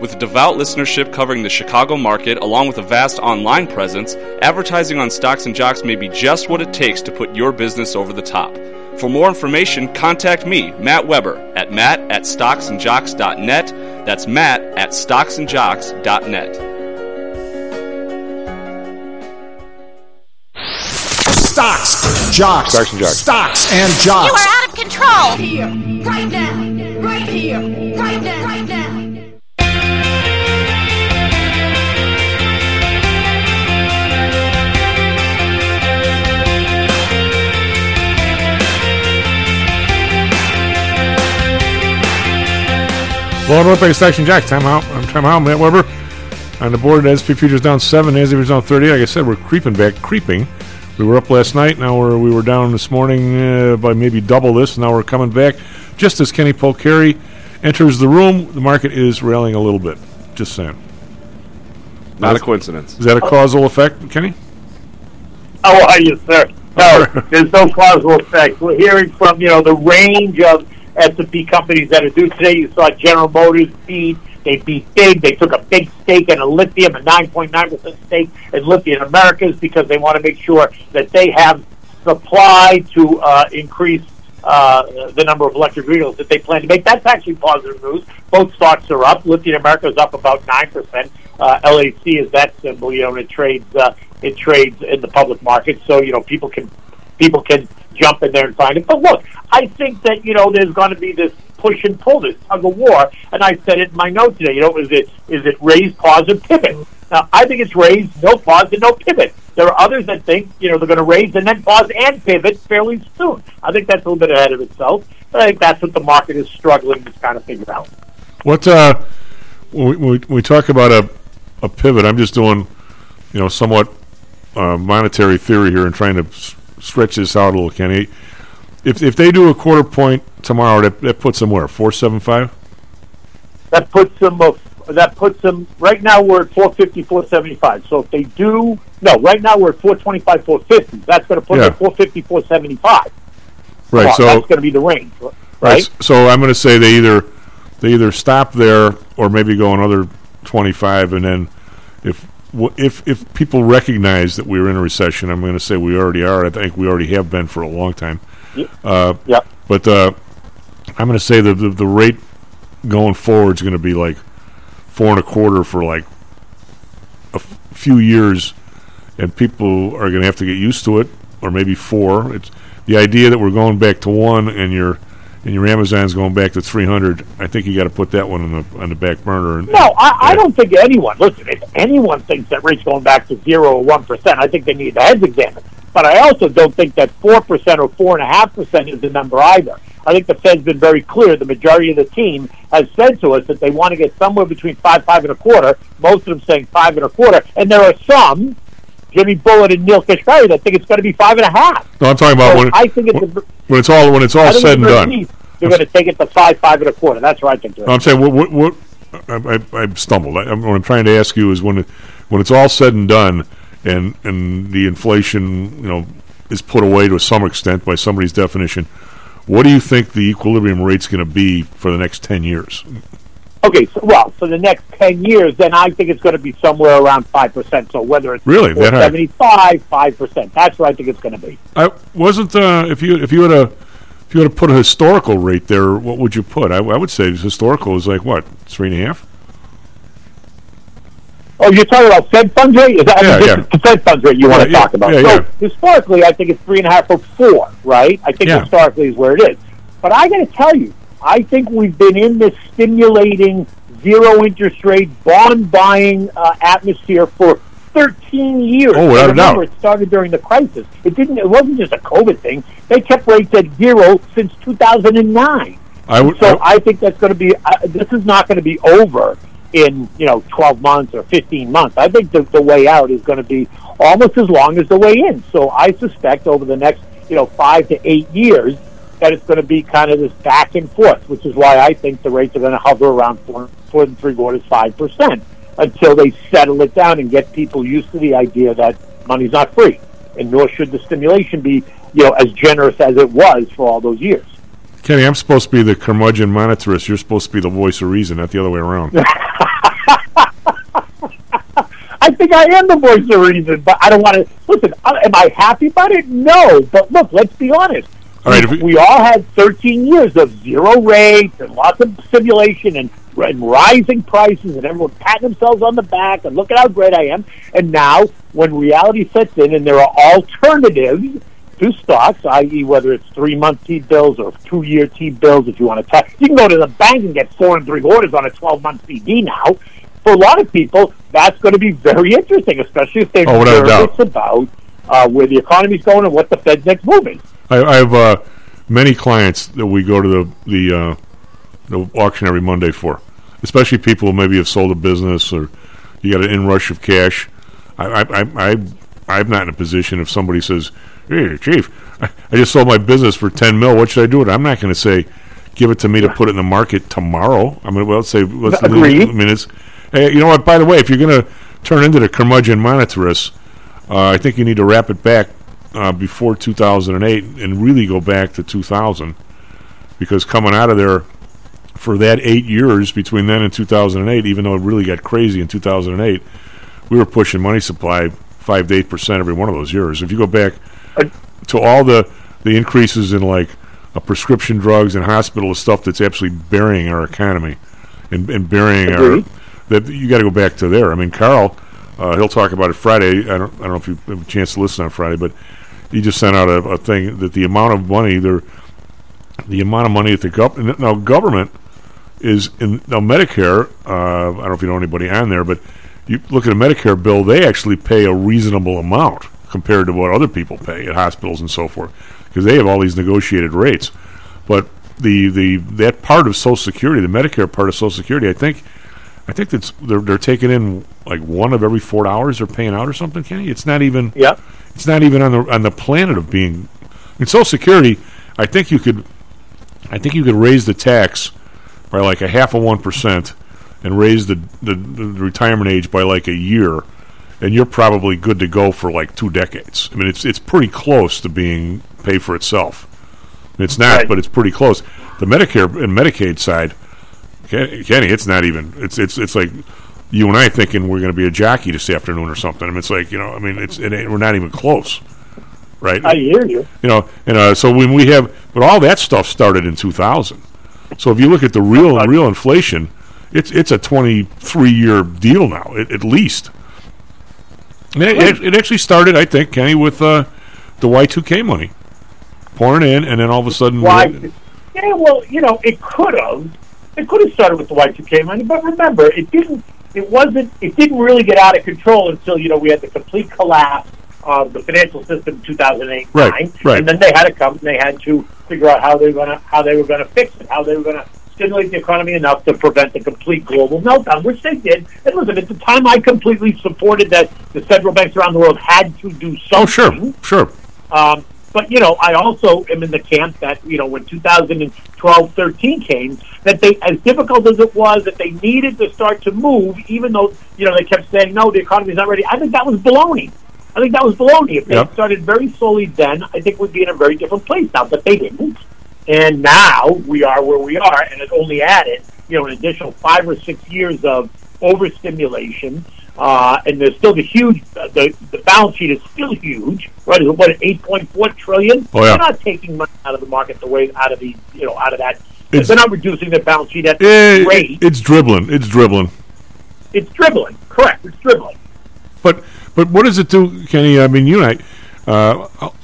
With devout listenership covering the Chicago market along with a vast online presence, advertising on Stocks and Jocks may be just what it takes to put your business over the top. For more information, contact me, Matt Weber, at matt at stocksandjocks.net. That's matt at stocksandjocks.net. jocks, Stocks and jocks. stocks and jocks. You are out of control. Right Here, right now, right here, right now, right now. Well, Winnipeg Section Jack, time out. I'm time out, Matt Weber. On the board, SP Futures down seven, NASDAQ was down 30. Like I said, we're creeping back, creeping. We were up last night. Now we're, we were down this morning uh, by maybe double this. Now we're coming back. Just as Kenny Polcari enters the room, the market is railing a little bit. Just saying. Not a coincidence. Is that a causal effect, Kenny? How are you, sir? No, there's no causal effect. We're hearing from you know the range of S&P companies that are due today. You saw General Motors beat. They beat big. They took a big stake in a lithium, a 9.9% stake in Lithium Americas because they want to make sure that they have supply to uh, increase uh, the number of electric vehicles that they plan to make. That's actually positive news. Both stocks are up. Lithium America is up about 9%. Uh, LAC is that symbol, you know, it trades, uh, it trades in the public market. So, you know, people can, people can jump in there and find it. But look, I think that, you know, there's going to be this push and pull, this tug of war. And I said it in my note today, you know, is it, is it raise, pause, and pivot? Now, I think it's raise, no pause, and no pivot. There are others that think, you know, they're going to raise and then pause and pivot fairly soon. I think that's a little bit ahead of itself. But I think that's what the market is struggling to kind of figure out. What uh, we, we, we talk about a, a pivot. I'm just doing, you know, somewhat uh, monetary theory here and trying to stretch this out a little, Kenny. If if they do a quarter point tomorrow, that, that puts them where four seven five. that puts them uh, that puts them right now we're at 450 475 so if they do no right now we're at 425 450 that's going to put Yeah. them at 450 475 Right. Well, so that's going to be the range right s- So I'm going to say they either they either stop there or maybe go another 25, and then if if if people recognize that we're in a recession, I'm going to say we already are. I think we already have been for a long time. Uh, Yep. But uh, I'm going to say that the, the rate going forward is going to be like four and a quarter for like a f- few years, and people are going to have to get used to it, or maybe four. It's the idea that we're going back to one, and your and your Amazon's going back to 300. I think you got to put that one on the on the back burner. And, no I, I don't think anyone listen if anyone thinks that rates going back to zero or one percent i think they need their heads examined but i also don't think that four percent or four and a half percent is the number either I think the Fed's been very clear. The majority of the team has said to us that they want to get somewhere between five, five and a quarter. Most of them saying five and a quarter, and there are some, Jimmy Bullard and Neel Kashkari, that think it's going to be five and a half. No, I'm talking about So when, I think it's a, when it's all when it's all said and done. East, They're going to take it to five, five and a quarter. That's where I think. No, I'm saying what what, what I, I, I stumbled. I, I'm, what I'm trying to ask you is when when it's all said and done, and and the inflation you know is put away to some extent by somebody's definition. What do you think the equilibrium rate's going to be for the next ten years? Okay, so, well, for the next 10 years, then I think it's going to be somewhere around 5%. So whether it's Really? That high? 75, 5%. That's what I think it's going to be. I wasn't uh, if you if you had a if you had to put a historical rate there, what would you put? I, I would say historical is like what three and a half. Oh, you're talking about Fed funds rate? Is that, Yeah, I mean, yeah. the Fed funds rate you want Yeah, to yeah, talk about. yeah, so yeah. historically, I think it's three and a half or four, right? I think historically is where it is. But I got to tell you, I think we've been in this stimulating zero interest rate bond buying uh, atmosphere for 13 years. Oh, without a remember, doubt. it started during the crisis. It didn't. It wasn't just a COVID thing. They kept rates at zero since 2009. I would. So I think that's going to be. Uh, this is not going to be over in you know 12 months or 15 months. I think the, the way out is going to be almost as long as the way in. So I suspect over the next you know five to eight years that it's going to be kind of this back and forth, which is why I think the rates are going to hover around four, four and three quarters, five percent until they settle it down and get people used to the idea that money's not free, and nor should the stimulation be you know as generous as it was for all those years. Kenny, I'm supposed to be the curmudgeon monetarist. You're supposed to be the voice of reason, not the other way around. I think I am the voice of reason, but I don't want to listen. Am I happy about it? No, but look, let's be honest. All right, we, we- all had 13 years of zero rates and lots of stimulation and, and rising prices, and everyone patting themselves on the back and look at how great I am. And now, when reality sets in and there are alternatives, do stocks, i.e., whether it's three month T bills or two year T bills. If you want to test, you can go to the bank and get four and three quarters on a twelve month CD now. For a lot of people, that's going to be very interesting, especially if they're Oh, nervous about uh, where the economy's going and what the Fed's next move is. I, I have uh, many clients that we go to the the, uh, the auction every Monday for, especially people who maybe have sold a business or you got an inrush of cash. I, I, I, I I'm not in a position if somebody says, "Hey, chief, I, I just sold my business for ten mil. What should I do with it?" I'm not going to say, "Give it to me to put it in the market tomorrow." I mean, well, let's say, let's Agreed. I mean, it's, hey, you know what? By the way, if you're going to turn into the curmudgeon monetarist, uh, I think you need to wrap it back uh, before 2008 and really go back to 2000 because coming out of there for that eight years between then and 2008, even though it really got crazy in 2008, we were pushing money supply five to eight percent every one of those years. If you go back to all the the increases in like uh, prescription drugs and hospital stuff that's absolutely burying our economy and, and burying Agreed. our that you got to go back to there. I mean, Carl, uh, he'll talk about it Friday. I don't I don't know if you have a chance to listen on Friday, but he just sent out a, a thing that the amount of money there, the amount of money that the gov- now government is in now Medicare. Uh, I don't know if you know anybody on there, but you look at a Medicare bill, they actually pay a reasonable amount compared to what other people pay at hospitals and so forth, because they have all these negotiated rates. But the the that part of Social Security, the Medicare part of Social Security, I think, I think that's they're they're taking in like one of every four dollars they're paying out or something. Kenny, it's not even. Yeah. It's not even on the on the planet of being. In Social Security, I think you could, I think you could raise the tax by like a half of one percent, and raise the, the the retirement age by like a year, and you're probably good to go for like two decades. I mean, it's it's pretty close to being paid for itself. It's not, but it's pretty close. The Medicare and Medicaid side, Kenny, it's not even. It's it's it's like you and I thinking we're going to be a jockey this afternoon or something. I mean, it's like you know, I mean, it's it ain't, we're not even close, right? I hear you. You know, and uh, so when we have, but all that stuff started in 2000. So if you look at the real real inflation, it's it's a 23 year deal now, at, at least. And it, it, it actually started, I think, Kenny, with uh, the Y2K money pouring in, and then all of a sudden, Why? Yeah, well, you know, it could have. It could have started with the Y2K money, but remember, it didn't. It wasn't. It didn't really get out of control until you know we had the complete collapse of the financial system in 2008 Right, nine, right. and then they had to come and they had to figure out how they were going to how they were going to fix it, how they were going to stimulate the economy enough to prevent the complete global meltdown, which they did. And listen, at the time, I completely supported that the central banks around the world had to do something. Oh, sure, sure. Um, but you know, I also am in the camp that you know when 2012, 13 came, that they, as difficult as it was, that they needed to start to move, even though you know they kept saying no, the economy's not ready. I think that was baloney. I think that was baloney. If they Yep. started very slowly, then I think we'd be in a very different place now. But they didn't, and now we are where we are, and it only added you know an additional five or six years of overstimulation. Uh, and there's still the huge, the the balance sheet is still huge, right? It's what eight point four trillion. Oh, yeah. They're not taking money out of the market the way out of the you know out of that. It's- They're not reducing their balance sheet at Eh, rate. it's dribbling. It's dribbling. It's dribbling. Correct. It's dribbling. But but what does it do, Kenny? I mean, you and I. Uh, I'll,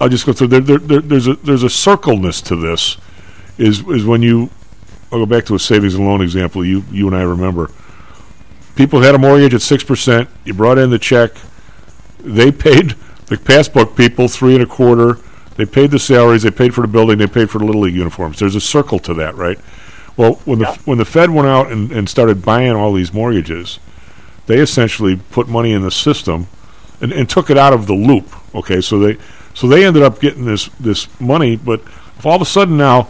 I'll just go through. There, there, there, there's a there's a circleness to this. Is is when you. I'll go back to a savings and loan example. You you and I remember. People had a mortgage at six percent. You brought in the check. They paid the passbook people three and a quarter. They paid the salaries. They paid for the building. They paid for the little league uniforms. There's a circle to that, right? Well, when the when the Fed went out and, and started buying all these mortgages, they essentially put money in the system and, and took it out of the loop. Okay, so they so they ended up getting this this money, but if all of a sudden now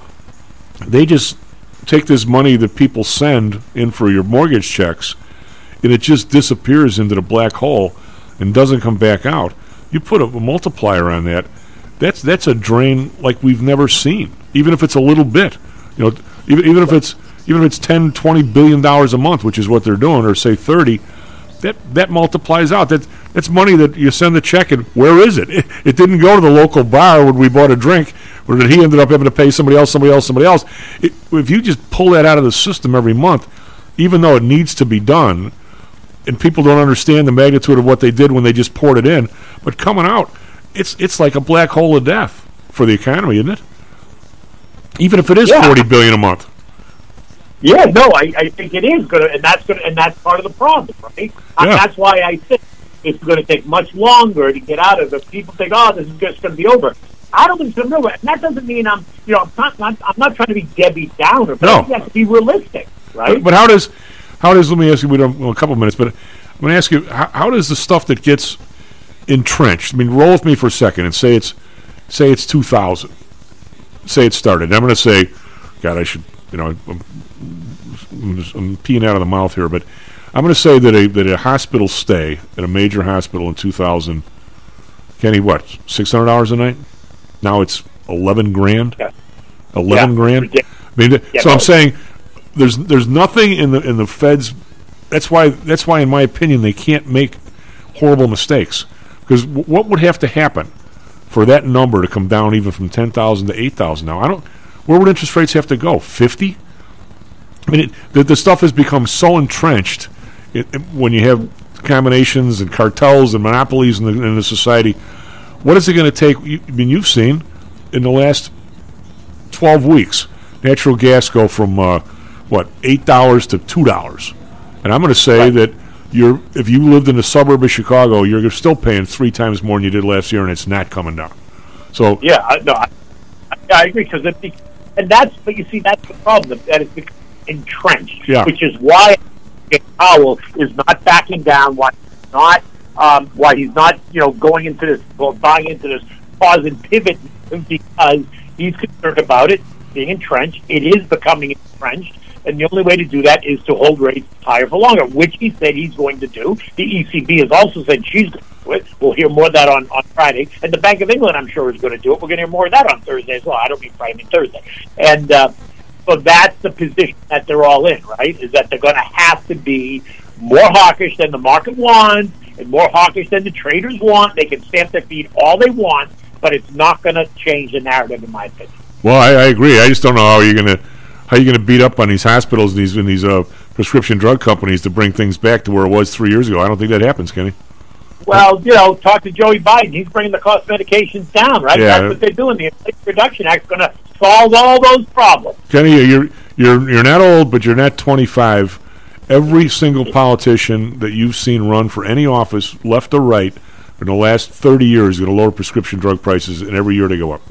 they just take this money that people send in for your mortgage checks, and it just disappears into the black hole and doesn't come back out. You put a, a multiplier on that. That's that's a drain like we've never seen. Even if it's a little bit, you know, even even if it's even if it's 10, 20 billion dollars a month, which is what they're doing, or say thirty, that that multiplies out. That that's money that you send the check and where is it? It, it didn't go to the local bar when we bought a drink, or that he ended up having to pay somebody else, somebody else, somebody else. It, if you just pull that out of the system every month, even though it needs to be done, and people don't understand the magnitude of what they did when they just poured it in, but coming out, it's it's like a black hole of death for the economy, isn't it? Even if it is Yeah. forty billion a month. Yeah, no, I, I think it is going to, and that's going to, and that's part of the problem, right? Yeah. that's why I think it's going to take much longer to get out of it. People think, oh, this is just going to be over. I don't think it's going to be over, and that doesn't mean I'm, you know, I'm not, not I'm not trying to be Debbie Downer, but No. I think you have to be realistic, right? But, but how does how does let me ask you? We don't well, a couple of minutes, but I'm going to ask you how, how does the stuff that gets entrenched? I mean, roll with me for a second and say it's say it's 2000. Say it started. I'm going to say, God, I should you know I'm, I'm, just- I'm peeing out of the mouth here, but I'm going to say that a that a hospital stay at a major hospital in 2000, Kenny, what six hundred dollars a night? Now it's eleven grand. Eleven Yeah, grand. I mean, Yeah, so I'm saying there's there's nothing in the in the Fed's. That's why that's why, in my opinion, they can't make horrible mistakes. Because w- what would have to happen for that number to come down even from ten thousand to eight thousand? Now I don't. Where would interest rates have to go? Fifty. I mean, it, the, the stuff has become so entrenched it, it- when you have combinations and cartels and monopolies in the, in the society. What is it going to take? You, I mean, you've seen in the last 12 weeks, natural gas go from uh, what eight dollars to two dollars, and I'm going to say that you're if you lived in the suburb of Chicago, you're still paying three times more than you did last year, and it's not coming down. So Yeah, I, no, I, I, agree because it, be- and that's but you see that's the problem that it's entrenched, Yeah. which is why Powell is not backing down, why he's not um, why he's not you know going into this well, buying into this pause and pivot because he's concerned about it being entrenched. It is becoming entrenched. And the only way to do that is to hold rates higher for longer, which he said he's going to do. The ECB has also said she's going to do it. We'll hear more of that on, on Friday. And the Bank of England, I'm sure, is going to do it. We're going to hear more of that on Thursday as well. I don't mean Friday, I mean Thursday. And uh, so that's the position that they're all in, right? Is that they're going to have to be more hawkish than the market wants and more hawkish than the traders want. They can stamp their feet all they want, but it's not going to change the narrative, in my opinion. Well, I, I agree. I just don't know how you're gonna how are you're gonna beat up on these hospitals and these and these uh, prescription drug companies to bring things back to where it was three years ago. I don't think that happens, Kenny. Well, you know, talk to Joey Biden. He's bringing the cost of medications down, right? Yeah. That's what they're doing. The Inflation Reduction Act's going to solve all those problems. Kenny, you're you're you're not old, but you're not 25. Every single politician that you've seen run for any office, left or right, in the last 30 years, is going to lower prescription drug prices, and every year they go up.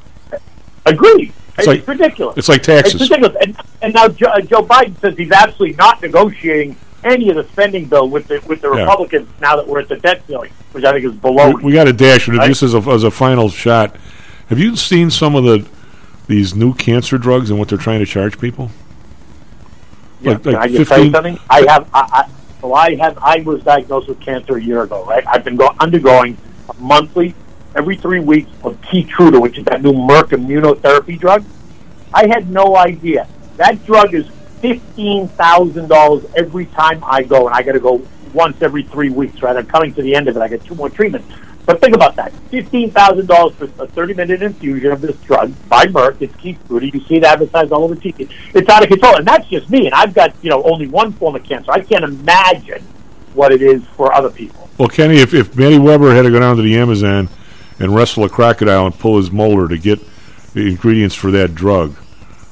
Agreed. It's like- ridiculous. it's like taxes. It's ridiculous. And, and now Joe, uh, Joe Biden says he's absolutely not negotiating any of the spending bill with the with the Yeah. Republicans now that we're at the debt ceiling, which I think is below. We, we got to dash, and Right? just as a, as a final shot, have you seen some of the these new cancer drugs and what they're trying to charge people? Yeah, Like- can like I just tell you something? I have, I, I, so I have, I was diagnosed with cancer a year ago, right? I've been go- undergoing a monthly, every three weeks of Keytruda, which is that new Merck immunotherapy drug. I had no idea. That drug is fifteen thousand dollars every time I go, and I got to go once every three weeks. Right? I'm coming to the end of it. I got two more treatments. But think about that: fifteen thousand dollars for a thirty-minute infusion of this drug by Merck. It's Keytruda. You see it advertised all over TV. It's out of control, and that's just me. And I've got you know only one form of cancer. I can't imagine what it is for other people. Well, Kenny, if, if Manny Weber had to go down to the Amazon and wrestle a crocodile and pull his molar to get the ingredients for that drug,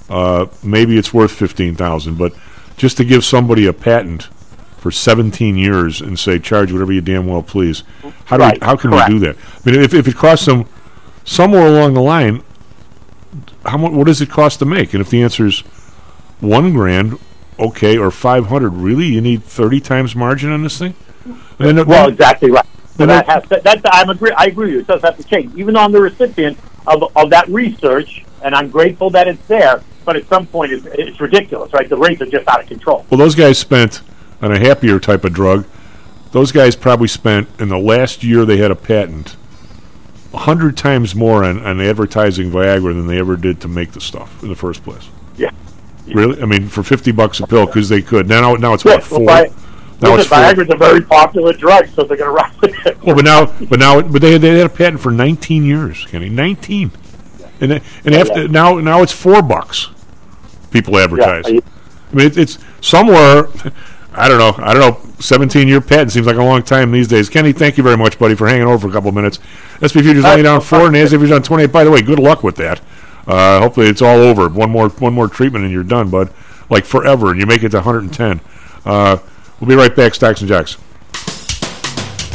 uh, maybe it's worth fifteen thousand. But just to give somebody a patent for seventeen years and say charge whatever you damn well please, how do Right, we, how can correct. we do that? I mean, if, if it costs them somewhere along the line, how much? What does it cost to make? And if the answer is one grand, okay, or five hundred, really, you need thirty times margin on this thing? Well, exactly right. So that has to, that I'm agree. I agree with you. It does have to change. Even though I'm the recipient of of that research, and I'm grateful that it's there. But at some point, it's, it's ridiculous, right? The rates are just out of control. Well, those guys spent on a happier type of drug. Those guys probably spent in the last year they had a patent a hundred times more on, on advertising Viagra than they ever did to make the stuff in the first place. Yeah. Really? I mean, for fifty bucks a pill because they could. Now, now it's Yeah, what well, four. Vi- now it's Listen. Viagra's a very popular drug, so they're going to with it. Well, but now, but now, but they they had a patent for nineteen years, Kenny. Nineteen, and and Yeah, after yeah. now now it's four bucks. People advertise. I- I mean, it, it's somewhere. I don't know. I don't know. 17 year patent seems like a long time these days. Kenny, thank you very much, buddy, for hanging over for a couple of minutes. SP Futures only down four, and ASA Futures on 28. By the way, good luck with that. Uh, hopefully, it's all over. One more, one more treatment, and you're done, bud. Like forever, and you make it to 110. Uh, we'll be right back. Stocks and Jocks.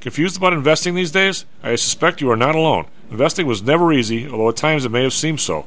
Confused about investing these days? I suspect you are not alone. Investing was never easy, although at times it may have seemed so.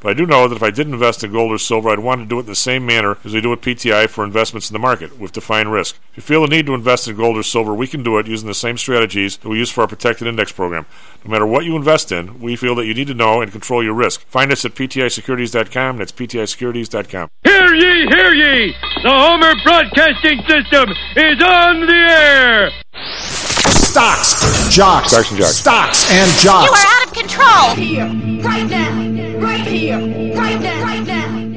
But I do know that if I did invest in gold or silver, I'd want to do it in the same manner as we do with PTI for investments in the market, with defined risk. If you feel the need to invest in gold or silver, we can do it using the same strategies that we use for our protected index program. No matter what you invest in, we feel that you need to know and control your risk. Find us at PTIsecurities.com. That's PTIsecurities.com. Hear ye, hear ye! The Homer Broadcasting System is on the air! Stocks, jocks, Stocks and jocks. stocks and You jocks. Are out of control! Here, right now, right here, right now, right now.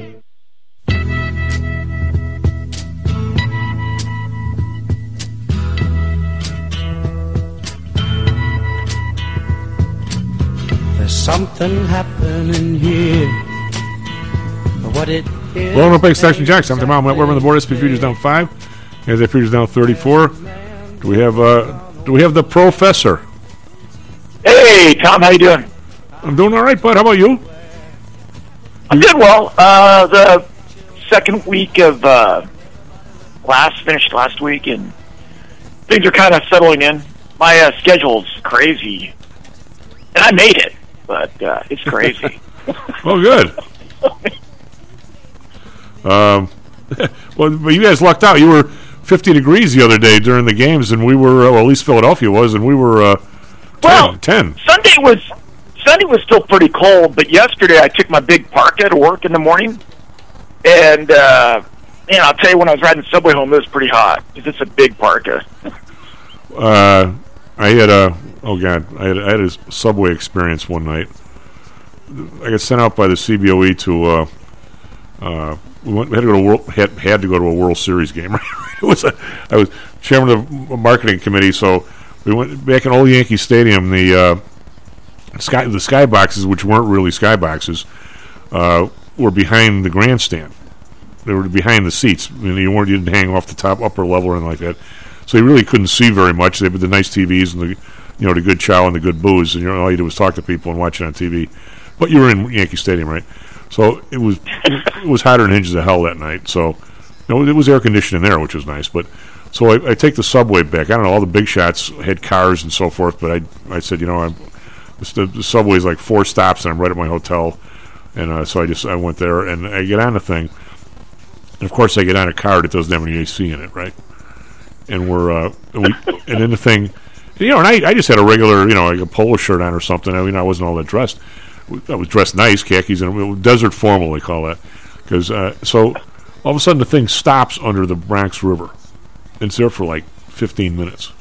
There's something happening here. What it is. Well, welcome back to Stocks and Jocks. I'm Tom Howell. We're on the board. SP Futures down five. As the Futures down 34. Do we have uh, do we have the professor? Hey, Tom, how you doing? I'm doing all right, bud. How about you? I'm doing well. Uh, the second week of uh, last finished last week, and things are kind of settling in. My uh, schedule's crazy, and I made it, but uh, it's crazy. Oh, good. um, well, but you guys lucked out. You were 50 degrees the other day during the games, and we were, uh, well, at least Philadelphia was, and we were uh, 10. Well, 10. Sunday was Sunday was still pretty cold, but yesterday I took my big parka to work in the morning, and uh, man, I'll tell you, when I was riding the subway home, it was pretty hot because it's a big parka. Uh, I had a, oh, God, I had, I had a subway experience one night. I got sent out by the CBOE to, uh, uh, we, went, we had to go to world, had, had to go to a World Series game. it was a, I was chairman of the marketing committee, so we went back in old Yankee Stadium. The uh, sky the skyboxes, which weren't really skyboxes, uh, were behind the grandstand. They were behind the seats. I mean, you weren't you didn't hang off the top upper level or anything like that. So you really couldn't see very much. They had the nice TVs and the you know the good chow and the good booze, and you know all you did was talk to people and watch it on TV. But you were in Yankee Stadium, right? So it was it was hotter than hinges of hell that night. So you know, it was air conditioning there, which was nice. But so I, I take the subway back. I don't know. All the big shots had cars and so forth, but I I said, you know, I'm the, the subway's like four stops, and I'm right at my hotel. And uh, so I just I went there, and I get on the thing. And of course, I get on a car that doesn't have any AC in it, right? And we're uh, and, we, and then the thing, you know, and I, I just had a regular, you know, like a polo shirt on or something. I mean, I wasn't all that dressed. I was dressed nice, khakis and desert formal they call that. Because uh, so all of a sudden the thing stops under the Bronx River. It's there for like 15 minutes,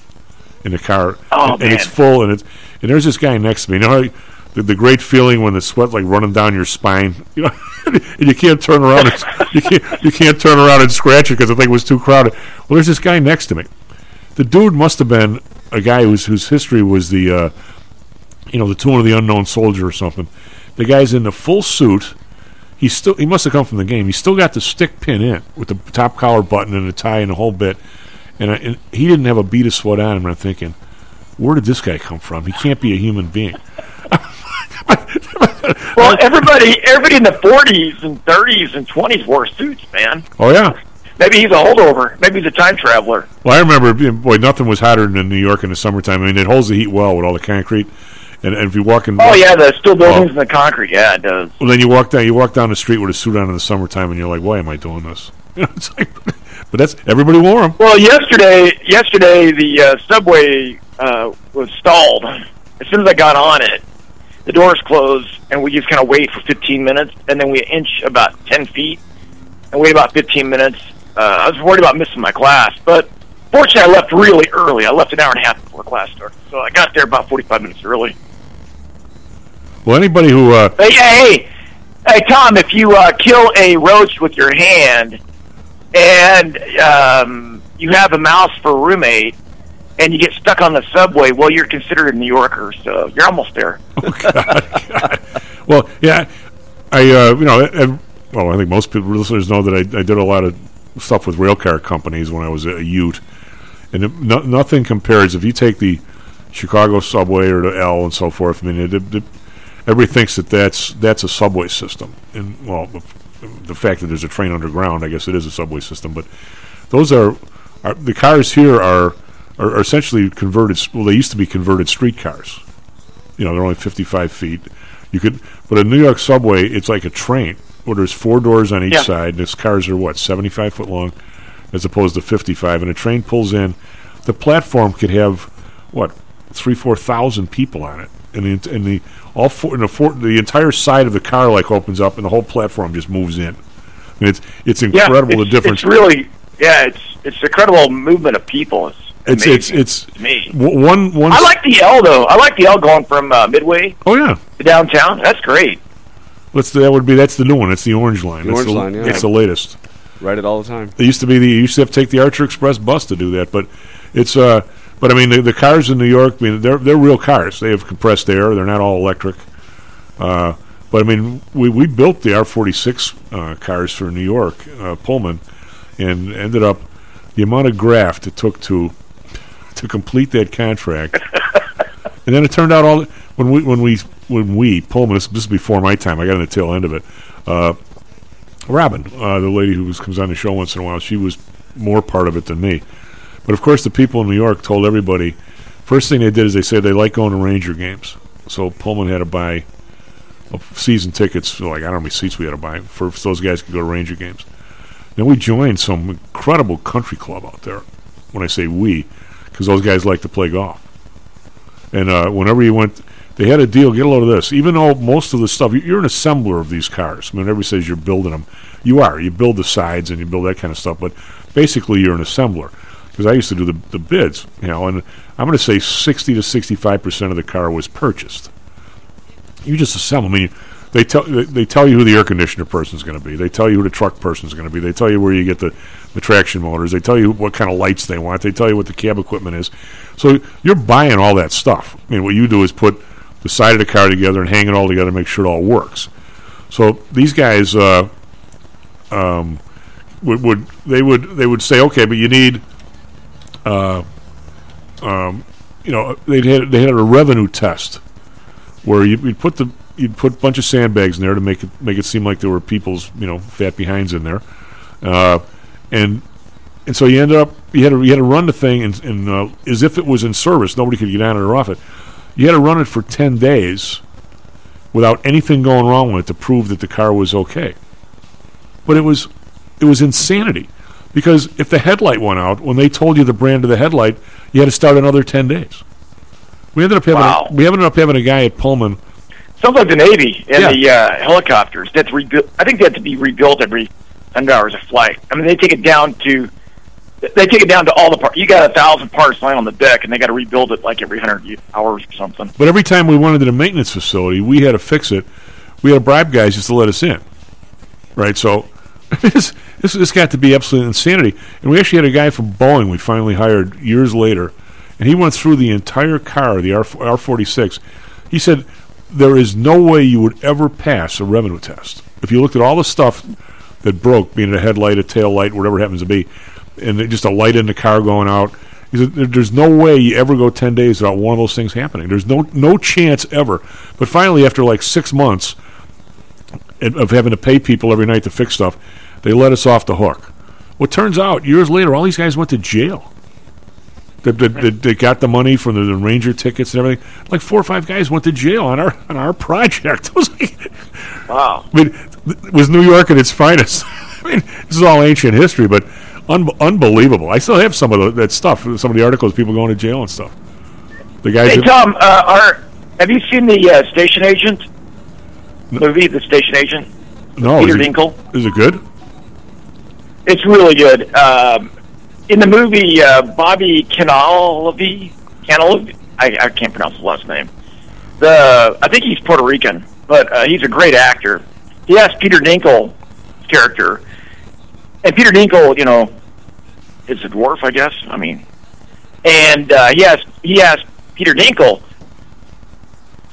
in the car, Oh, and, and it's full, and it's and there's this guy next to me. You know the, the great feeling when the sweat like running down your spine, you know, and you can't turn around, and, you can't you can't turn around and scratch it because the thing was too crowded. Well, there's this guy next to me. The dude must have been a guy whose whose history was the, uh, you know, the tune of the unknown soldier or something. The guy's in the full suit. He's still he must have come from the game. He's still got the stick pin in with the top collar button and the tie and the whole bit. And, I, and he didn't have a bead of sweat on him. I'm thinking, where did this guy come from? He can't be a human being. Well, everybody, everybody in the 40s and 30s and 20s wore suits, man. Oh yeah. Maybe he's a holdover. Maybe he's a time traveler. Well, I remember, boy, nothing was hotter than New York in the summertime. I mean, it holds the heat well with all the concrete. And, and if you walk in, Oh yeah, the steel buildings Oh. and the concrete. Yeah, it does. Well, then you walk down, you walk down the street with a suit on in the summertime, and you're like, why am I doing this? You know, it's like, but that's everybody wore them. Well, yesterday, yesterday the uh, subway uh, was stalled. As soon as I got on it, the doors closed, and we just kind of wait for 15 minutes, and then we inch about 10 feet and wait about 15 minutes. Uh, I was worried about missing my class, but fortunately, I left really early. I left an hour and a half before class started, so I got there about 45 minutes early. Well, anybody who, uh, Hey, hey, hey, Tom! If you uh, kill a roach with your hand, and um, you have a mouse for a roommate, and you get stuck on the subway, well, you're considered a New Yorker, so you're almost there. well, yeah, I, uh, you know, I, I- well, I think most people listeners know that I, I did a lot of stuff with railcar companies when I was a Ute, and it, no, nothing compares. If you take the Chicago subway or the L and so forth, I mean, it, it, everybody thinks that that's that's a subway system, and well, the, the fact that there's a train underground, I guess it is a subway system, but those are, are the cars here are, are are essentially converted. Well, they used to be converted streetcars. you know they're only 55 feet you could but a new york subway it's like a train where there's four doors on each Yeah. side and these cars are what 75 foot long as opposed to 55 and a train pulls in the platform could have what three four thousand people on it and the and the all four and the four the entire side of the car like opens up and the whole platform just moves in and it's it's incredible yeah, the it's, difference It's really, yeah, it's it's incredible movement of people. It's it's amazing it's it's me. one one I like the L though. I like the L going from uh, Midway oh yeah to downtown. That's great. What's the, that would be that's the new one it's the orange line The That's orange line, yeah. it's the latest Ride it all the time. It used to be the you used to have to take the Archer Express bus to do that, but it's uh. But I mean, the, the cars in New York, I mean, they're they're real cars. They have compressed air. They're not all electric. Uh, but I mean, we we built the R forty six cars for New York uh, Pullman, and ended up the amount of graft it took to to complete that contract. and then it turned out all when we when we when we Pullman this, this is before my time. I got on the tail end of it. Uh, Robin, uh, the lady who was, comes on the show once in a while, she was more part of it than me. But of course, the people in New York told everybody. First thing they did is they said they like going to Ranger games. So Pullman had to buy season tickets. Like I don't know how many seats we had to buy for so those guys could go to Ranger games. Then we joined some incredible country club out there. When I say we, because those guys like to play golf. And uh, whenever you went, they had a deal. Get a load of this. Even though most of the stuff, you- you're an assembler of these cars. I mean, everybody says you're building them. You are. You build the sides and you build that kind of stuff. But basically, you're an assembler. Because I used to do the, the bids, you know, and I'm going to say 60 to 65 percent of the car was purchased. You just assemble. I mean, they tell they, tell you who the air conditioner person is going to be. They tell you who the truck person is going to be. They tell you where you get the, the traction motors. They tell you what kind of lights they want. They tell you what the cab equipment is. So you're buying all that stuff. I mean, what you do is put the side of the car together and hang it all together, make sure it all works. So these guys uh, um, would, would they would they would say, okay, but you need, uh, um, you know, they had they had a revenue test where you, you'd put the you'd put a bunch of sandbags in there to make it make it seem like there were people's you know fat behinds in there, uh, and and so you ended up you had to you had to run the thing and, and uh, as if it was in service, nobody could get on it or off it. You had to run it for ten days without anything going wrong with it to prove that the car was okay. But it was it was insanity because if the headlight went out when they told you the brand of the headlight, you had to start another ten days. We ended up having Wow. a, we ended up having a guy at Pullman. Sounds like the Navy and Yeah. the uh, helicopters. That's rebuilt. I think they have to be rebuilt every hundred hours of flight. I mean, they take it down to They take it down to all the parts. You got a thousand parts lying on the deck, and they got to rebuild it like every hundred hours or something. But every time we went into the maintenance facility, we had to fix it. We had to bribe guys just to let us in, right? So this this this got to be absolute insanity. And we actually had a guy from Boeing we finally hired years later, and he went through the entire car, the R R forty six. He said there is no way you would ever pass a revenue test if you looked at all the stuff that broke, being a headlight, a tail light, whatever it happens to be, and just a light in the car going out. He said, "There- There's no way you ever go ten days without one of those things happening. There's no no chance ever. But finally, after like six months of having to pay people every night to fix stuff, they let us off the hook. Well, turns out years later, all these guys went to jail. They, they, they, they got the money from the, the Ranger tickets and everything. Like four or five guys went to jail on our on our project. Like, Wow. I mean, it was New York at its finest. I mean, this is all ancient history, but un- unbelievable. I still have some of the, that stuff, some of the articles, people going to jail and stuff. The guys. Hey Tom, uh, are have you seen the uh, Station Agent movie? The Station Agent. no, Peter is it, Dinklage? is it good? It's really good. Um, in the movie, uh, Bobby Cannavale, Cannavale, I, I can't pronounce his last name. The I think he's Puerto Rican, but uh, he's a great actor. He has Peter Dinklage character, and Peter Dinklage, you know, is a dwarf, I guess. I mean, and uh, he has he has Peter Dinklage,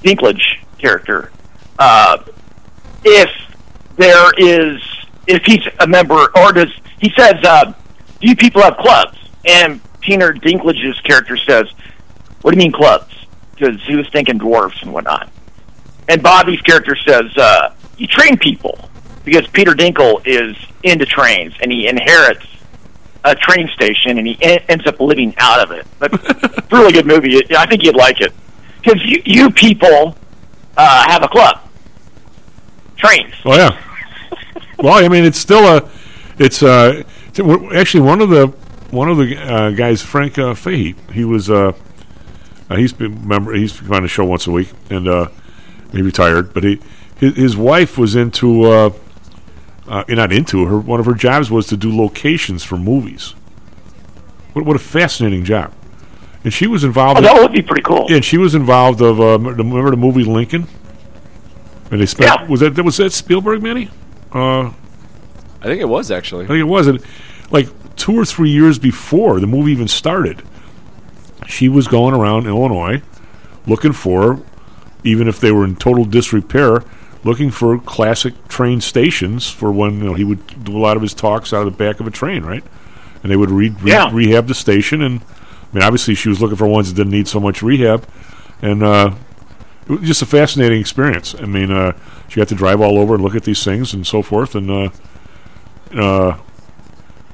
Dinklage character. Uh, if there is, if he's a member, or does he says, uh, "Do you people have clubs?" And Peter Dinklage's character says, "What do you mean clubs?" Because he was thinking dwarfs and whatnot. And Bobby's character says, uh, "You train people." Because Peter Dinkle is into trains and he inherits a train station and he en- ends up living out of it. But it's a really good movie. I think you'd like it because you, you people uh, have a club, trains. Oh yeah. well, I mean, it's still a. It's uh, actually one of the one of the uh, guys, Frank uh, Fahey. He was uh, uh, he's been member. He's on the show once a week, and uh, he retired. But he his, his wife was into. Uh, uh, not into her. One of her jobs was to do locations for movies. What, what a fascinating job! And she was involved. Oh, in- that would be pretty cool. Yeah, and she was involved of uh, remember the movie Lincoln. And they spent was that was that Spielberg, Manny? Uh, I think it was actually. I think it was. And like two or three years before the movie even started, she was going around Illinois looking for, even if they were in total disrepair, looking for classic train stations for when you know he would do a lot of his talks out of the back of a train, right? And they would re- re- Yeah. rehab the station. And I mean, obviously, she was looking for ones that didn't need so much rehab, and uh, it was just a fascinating experience. I mean, uh, she got to drive all over and look at these things and so forth, and uh, uh,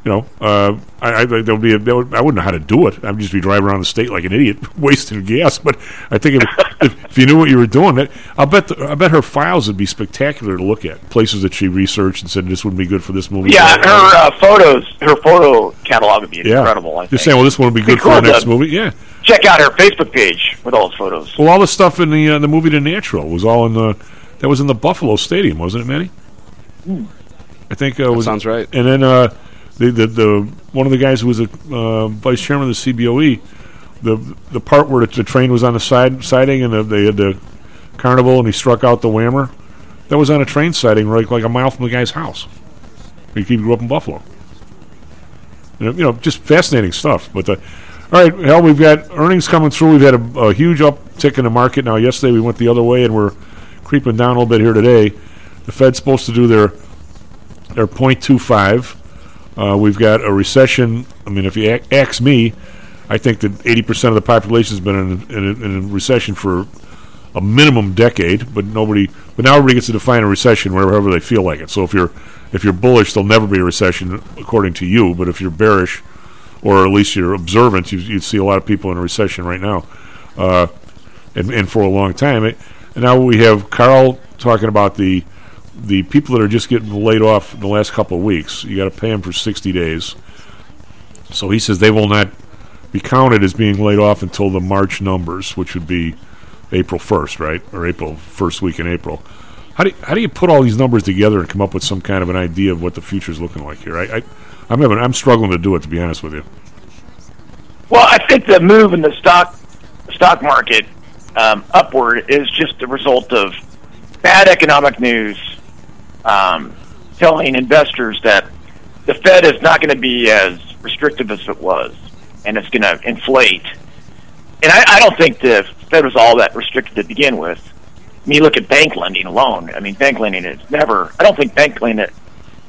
you know, uh, I, I there'll be a, there would, I wouldn't know how to do it. I'd just be driving around the state like an idiot, wasting gas. But I think if, if, if you knew what you were doing, that I'll bet the, I bet her files would be spectacular to look at. Places that she researched and said this wouldn't be good for this movie. Yeah, her uh, photos, her photo catalog would be Yeah. incredible. I Just think. saying, well, this one would be Be good for the next movie. Yeah. Check out her Facebook page with all those photos. Well, all the stuff in the uh, the movie The Natural was all in the that was in the Buffalo Stadium, wasn't it, Manny? Hmm. I think uh, was sounds right. And then uh, the, the the one of the guys who was a uh, vice chairman of the CBOE, the the part where the, the train was on the side siding and the, they had the carnival and he struck out the whammer, that was on a train siding right like a mile from the guy's house. He he grew up in Buffalo. You know, you know, just fascinating stuff. But the, all right, hell, we've got earnings coming through. We've had a, a huge uptick in the market. Now, yesterday we went the other way, and we're creeping down a little bit here today. The Fed's supposed to do their their 0.25. Uh, we've got a recession. I mean, if you ask me, I think that 80% of the population has been in, in, in a recession for a minimum decade, but nobody. But now everybody gets to define a recession wherever they feel like it. So if you're if you're bullish, there'll never be a recession according to you. But if you're bearish, or at least you're observant, you, you'd see a lot of people in a recession right now, uh, and, and for a long time. It, and now we have Carl talking about the the people that are just getting laid off in the last couple of weeks. You got to pay them for 60 days. So he says they will not be counted as being laid off until the March numbers, which would be April 1st, right? Or April first week in April. How do you, how do you put all these numbers together and come up with some kind of an idea of what the future is looking like here? I, I I'm having, I'm struggling to do it to be honest with you. Well, I think the move in the stock stock market um, upward is just the result of bad economic news, um, telling investors that the Fed is not going to be as restrictive as it was, and it's going to inflate. And I, I don't think the Fed was all that restricted to begin with. I mean, you look at bank lending alone. I mean, bank lending is never. I don't think bank lending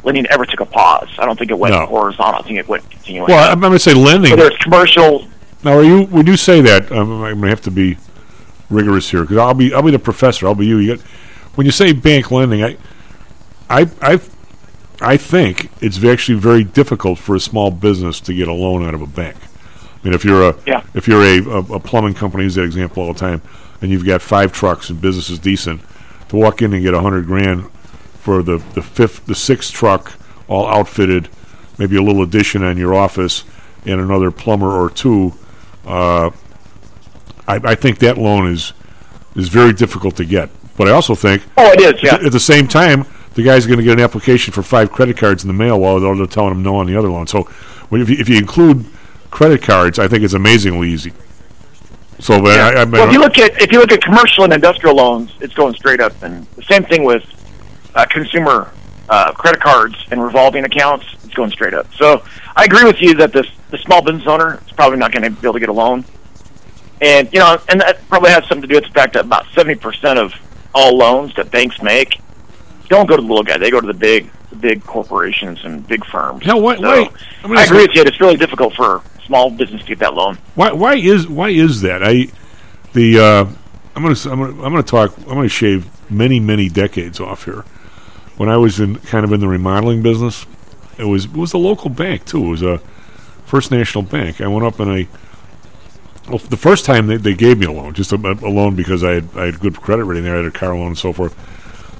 lending ever took a pause. I don't think it went No. horizontal. I think it went continuing. Well, I'm, I'm going to say lending. Whether it's commercial, Now, are you when you say that? Um, I'm going to have to be rigorous here because I'll be I'll be the professor. I'll be you. you got, when you say bank lending, I I I I think it's actually very difficult for a small business to get a loan out of a bank. I mean, if you're a Yeah. if you're a, a, a plumbing company, use that example all the time, and you've got five trucks and business is decent, to walk in and get a hundred grand for the the fifth the sixth truck all outfitted, maybe a little addition on your office and another plumber or two. Uh, I, I think that loan is is very difficult to get. But I also think Oh, it is, yeah. At the same time, the guy's going to get an application for five credit cards in the mail while they're telling him no on the other loan. So if, you, if you include credit cards, I think it's amazingly easy. So, but I, I, well, if you look at if you look at commercial and industrial loans, it's going straight up, and the same thing with uh, consumer uh, credit cards and revolving accounts, it's going straight up. So I agree with you that this the small business owner is probably not going to be able to get a loan, and you know, and that probably has something to do with the fact that about seventy percent of all loans that banks make don't go to the little guy; they go to the big the big corporations and big firms. Hell, why- So, why- I mean, I agree with you. It's really difficult for small business to get that loan. Why? Why is why is that? I the uh, I'm gonna s- I'm gonna I'm gonna talk. I'm gonna shave many many decades off here. When I was in kind of in the remodeling business, it was it was a local bank too. It was a First National Bank. I went up and I. Well, the first time they, they gave me a loan, just a, a loan because I had I had good credit rating there. I had a car loan and so forth.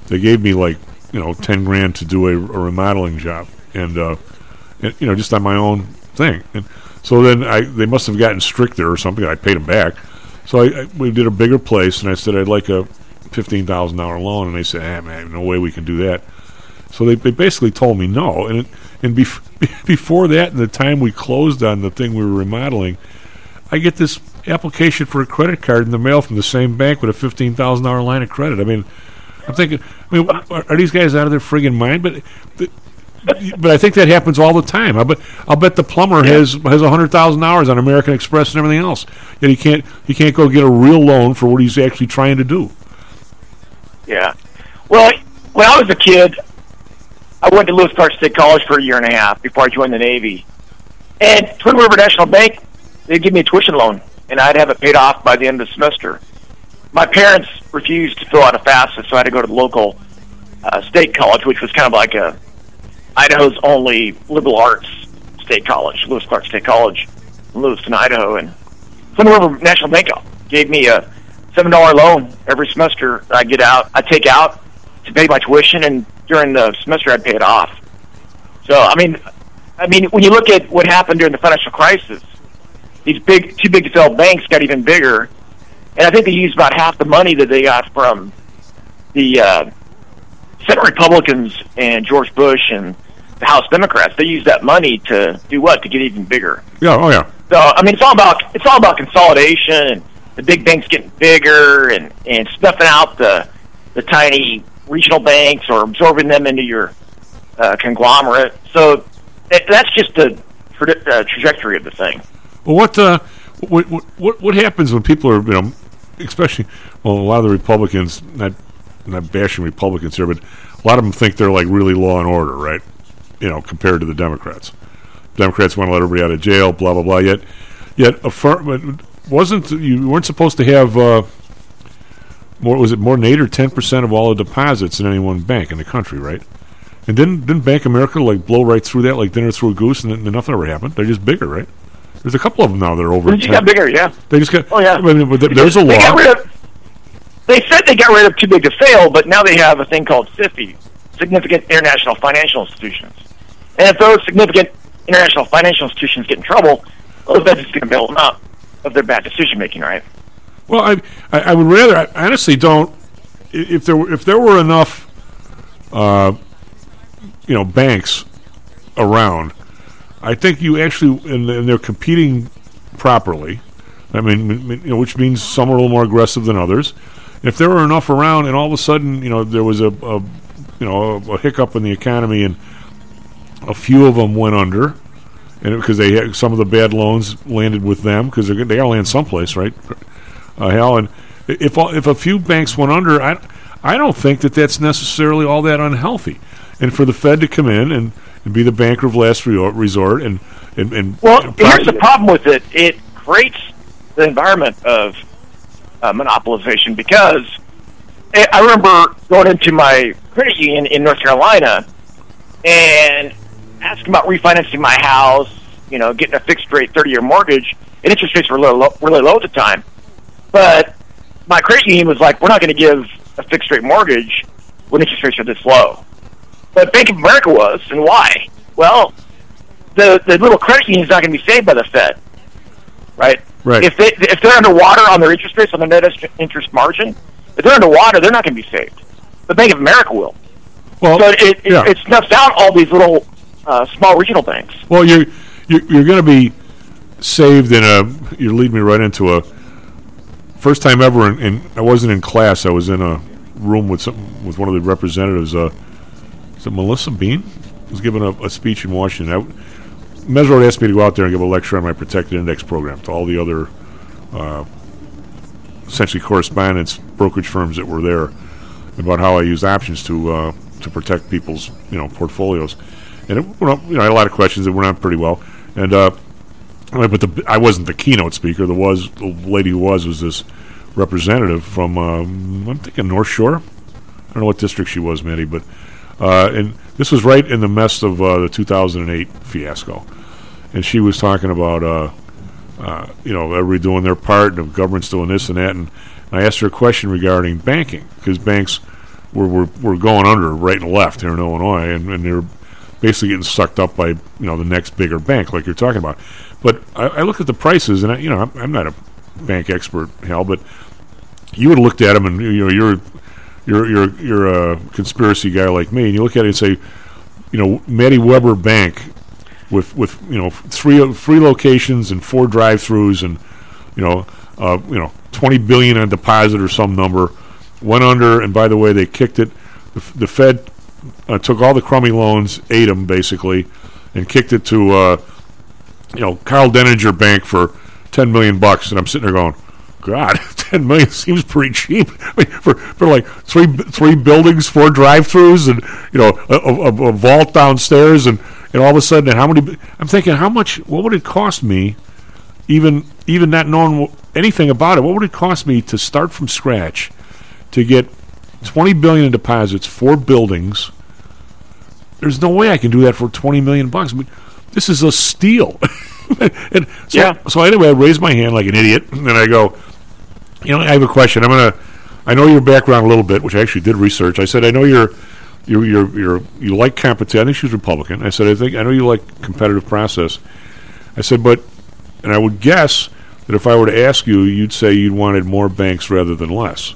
They gave me like you know ten grand to do a, a remodeling job, and, uh, and you know just on my own thing. And so then I they must have gotten stricter or something. I paid them back. So I, I we did a bigger place, and I said I'd like a fifteen thousand dollar loan, and they said, "Ah, man, no way we can do that." So they, they basically told me no, and it, and bef- before that, and the time we closed on the thing we were remodeling, I get this application for a credit card in the mail from the same bank with a fifteen thousand dollar line of credit. I mean, I'm thinking, I mean, are, are these guys out of their friggin' mind? But, but but I think that happens all the time. I bet I'll bet the plumber has has a hundred thousand dollars on American Express and everything else, yet he can't he can't go get a real loan for what he's actually trying to do. Yeah. Well, when I was a kid, I went to Lewis Clark State College for a year and a half before I joined the Navy. And Twin River National Bank, they'd give me a tuition loan, and I'd have it paid off by the end of the semester. My parents refused to fill out a FAFSA, so I had to go to the local uh, state college, which was kind of like a Idaho's only liberal arts state college, Lewis Clark State College, in Lewiston, Idaho. And Twin River National Bank gave me a seven dollar loan every semester. I get out, I take out to pay my tuition, and during the semester I'd pay it off. So I mean, I mean, when you look at what happened during the financial crisis, these big, too big to fail banks got even bigger, and I think they used about half the money that they got from the uh, Senate Republicans and George Bush and the House Democrats. They used that money to do what? To get even bigger. Yeah, oh yeah. So I mean, it's all about it's all about consolidation and the big banks getting bigger and and snuffing out the the tiny regional banks or absorbing them into your uh, conglomerate. So that, that's just the uh, trajectory of the thing. Well, what uh, what what what happens when people are you know, especially well, a lot of the Republicans not not bashing Republicans here, but a lot of them think they're like really law and order, right? You know, compared to the Democrats. Democrats want to let everybody out of jail, blah blah blah. Yet, yet affirm wasn't you weren't supposed to have uh, more? Was it more than eight or ten percent of all the deposits in any one bank in the country, right? And didn't didn't Bank America like blow right through that like dinner through a goose, and, then nothing ever happened? They're just bigger, right? There's a couple of them now that are over. They just 10. got bigger, yeah. They just got. Oh yeah. I mean, there's a They got law. rid of. They said they got rid of too big to fail, but now they have a thing called SIFI, significant international financial institutions. And if those significant international financial institutions get in trouble, well, the Fed's just going to bail them out of their bad decision making, right? Well, I, I I would rather. I honestly don't. If there were, if there were enough, uh, you know, banks around, I think you actually, and, and they're competing properly. I mean, you know, which means some are a little more aggressive than others. If there were enough around, and all of a sudden, you know, there was a, a you know, a, a hiccup in the economy, and a few of them went under, and because they had, some of the bad loans landed with them because they're got to land someplace, right? Uh, hell, and if all- if a few banks went under, I I don't think that that's necessarily all that unhealthy, and for the Fed to come in and, and be the banker of last resort, resort and and, and Well, and here's the problem with it. It creates the environment of uh, monopolization because I I remember going into my credit union in North Carolina and asking about refinancing my house, you know, getting a fixed rate 30 year mortgage, and interest rates were really low, really low at the time. But my credit union was like, we're not going to give a fixed rate mortgage when interest rates are this low. But Bank of America was, and why? Well, the the little credit union is not going to be saved by the Fed, right? Right. If they if they're underwater on their interest rates on their net interest margin, if they're underwater, they're not going to be saved. But Bank of America will. Well, so it it, yeah. it snuffs out all these little uh, small regional banks. Well, you're you're, you're going to be saved in a. You lead me right into a first time ever. In I wasn't in class. I was in a room with some with one of the representatives. Uh, is Melissa Bean? Was giving a, a speech in Washington. I, Mesirow asked me to go out there and give a lecture on my protected index program to all the other, uh, essentially correspondence brokerage firms that were there about how I use options to uh, to protect people's you know portfolios. And it you know, I had a lot of questions that went on pretty well. And uh, but the I wasn't the keynote speaker. There was the lady who was was this representative from um, I'm thinking North Shore. I don't know what district she was, Matty, but uh, and this was right in the mess of uh, the 2008 fiasco, and she was talking about uh, uh, you know everybody doing their part and the government's doing this and that, and I asked her a question regarding banking because banks were, were were going under right and left here in Illinois, and, and they're basically getting sucked up by you know the next bigger bank like you're talking about. But I, I look at the prices, and I, you know I'm, I'm not a bank expert, Hal, but you would have looked at them, and you know you're you're you're you're a conspiracy guy like me, and you look at it and say, you know, Matty Weber Bank with with you know three three locations and four drive-throughs, and you know uh, you know twenty billion on deposit or some number went under, and by the way, they kicked it. The, the Fed uh, took all the crummy loans, ate them basically, and kicked it to uh, you know Carl Denninger Bank for ten million bucks, and I'm sitting there going. God, ten million seems pretty cheap I mean, for for like three three buildings, four drive-throughs, and you know a, a, a vault downstairs, and and all of a sudden, how many? I'm thinking, how much? What would it cost me, even even not knowing anything about it? What would it cost me to start from scratch, to get twenty billion in deposits, four buildings? There's no way I can do that for twenty million bucks. I mean, this is a steal. and so, Yeah. so anyway, I raise my hand like an idiot, and I go, you know, I have a question. I'm gonna. I know your background a little bit, which I actually did research. I said I know you're, you're, you're, you're you like competition. I think she's Republican. I said I think I know you like competitive process. I said, but, and I would guess that if I were to ask you, you'd say you'd wanted more banks rather than less.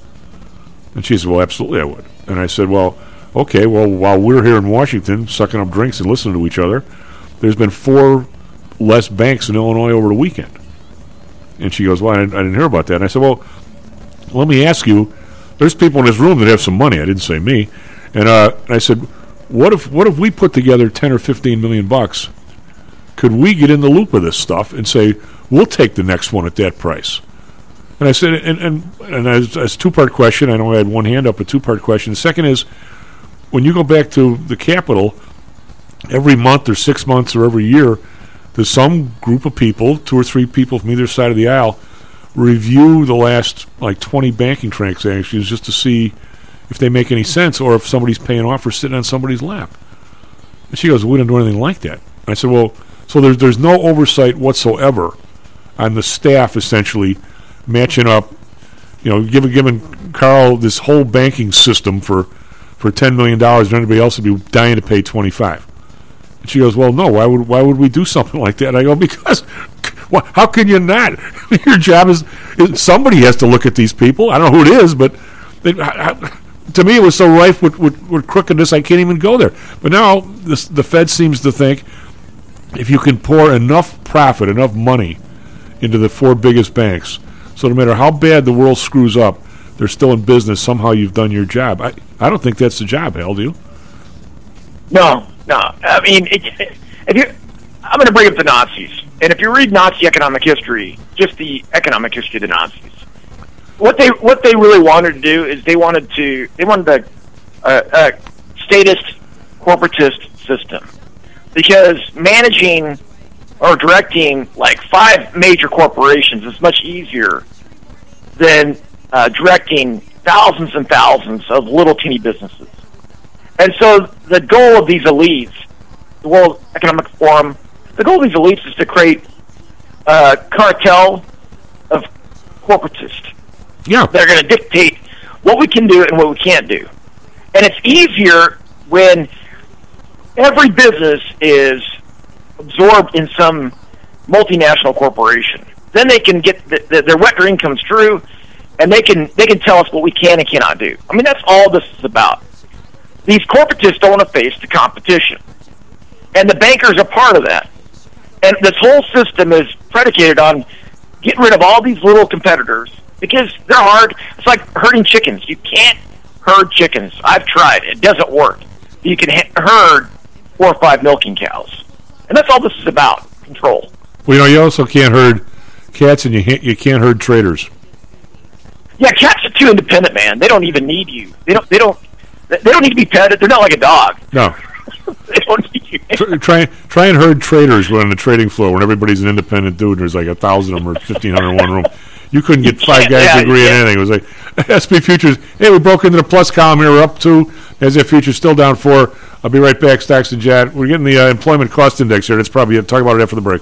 And she said, well, absolutely, I would. And I said, well, okay. Well, while we're here in Washington sucking up drinks and listening to each other, there's been four less banks in Illinois over the weekend. And she goes, well, I didn't, I didn't hear about that. And I said, well, let me ask you. There's people in this room that have some money. I didn't say me. And, uh, I said, what if what if we put together ten or fifteen million bucks? Could we get in the loop of this stuff and say we'll take the next one at that price? And I said, and and and as, as two part question, I know I had one hand up, a two part question. The second is, when you go back to the capital, every month or six months or every year, some group of people, two or three people from either side of the aisle, review the last like 20 banking transactions just to see if they make any sense or if somebody's paying off or sitting on somebody's lap. And she goes, "We don't do anything like that." I said, "Well, so there's there's no oversight whatsoever on the staff essentially matching up, you know, giving giving Carl this whole banking system for for ten million dollars, and anybody else would be dying to pay twenty five. She goes, "Well, no. Why would why would we do something like that?" I go, "Because wha- how can you not? Your job is, is somebody has to look at these people. I don't know who it is, but they, I, I, to me, it was so rife with, with, with crookedness, I can't even go there. But now this, the Fed seems to think if you can pour enough profit, enough money into the four biggest banks, so no matter how bad the world screws up, they're still in business. Somehow you've done your job. I, I don't think that's the job, Hal, do you? No, no. I mean, it, if you, I'm going to bring up the Nazis, and if you read Nazi economic history, just the economic history of the Nazis, what they what they really wanted to do is they wanted to they wanted a, a, a statist corporatist system because managing or directing like five major corporations is much easier than uh, directing thousands and thousands of little teeny businesses. And so the goal of these elites, the World Economic Forum, the goal of these elites is to create a cartel of corporatists. Yeah. They're going to dictate what we can do and what we can't do. And it's easier when every business is absorbed in some multinational corporation. Then they can get the, the, their wet dream comes true, and they can they can tell us what we can and cannot do. I mean, that's all this is about. These corporatists don't want to face the competition, and the bankers are part of that. And this whole system is predicated on getting rid of all these little competitors because they're hard. It's like herding chickens. You can't herd chickens. I've tried. It doesn't work. You can herd four or five milking cows, and that's all this is about. Control. Well, you know, you also can't herd cats, and you can't, you can't herd traders. Yeah, cats are too independent, man. They don't even need you. They don't. They don't. They don't need to be petted. They're not like a dog. No. they don't need you. Try, try try and herd traders when on the trading floor when everybody's an independent dude and there's like a thousand of them or fifteen hundred in one room. You couldn't get five guys yeah, to agree on anything. It was like SP futures. Hey, we broke into the plus column here. We're up two. As if futures still down four. I'll be right back. Stocks and Jocks. We're getting the uh, employment cost index here. Let's probably talk about it after the break.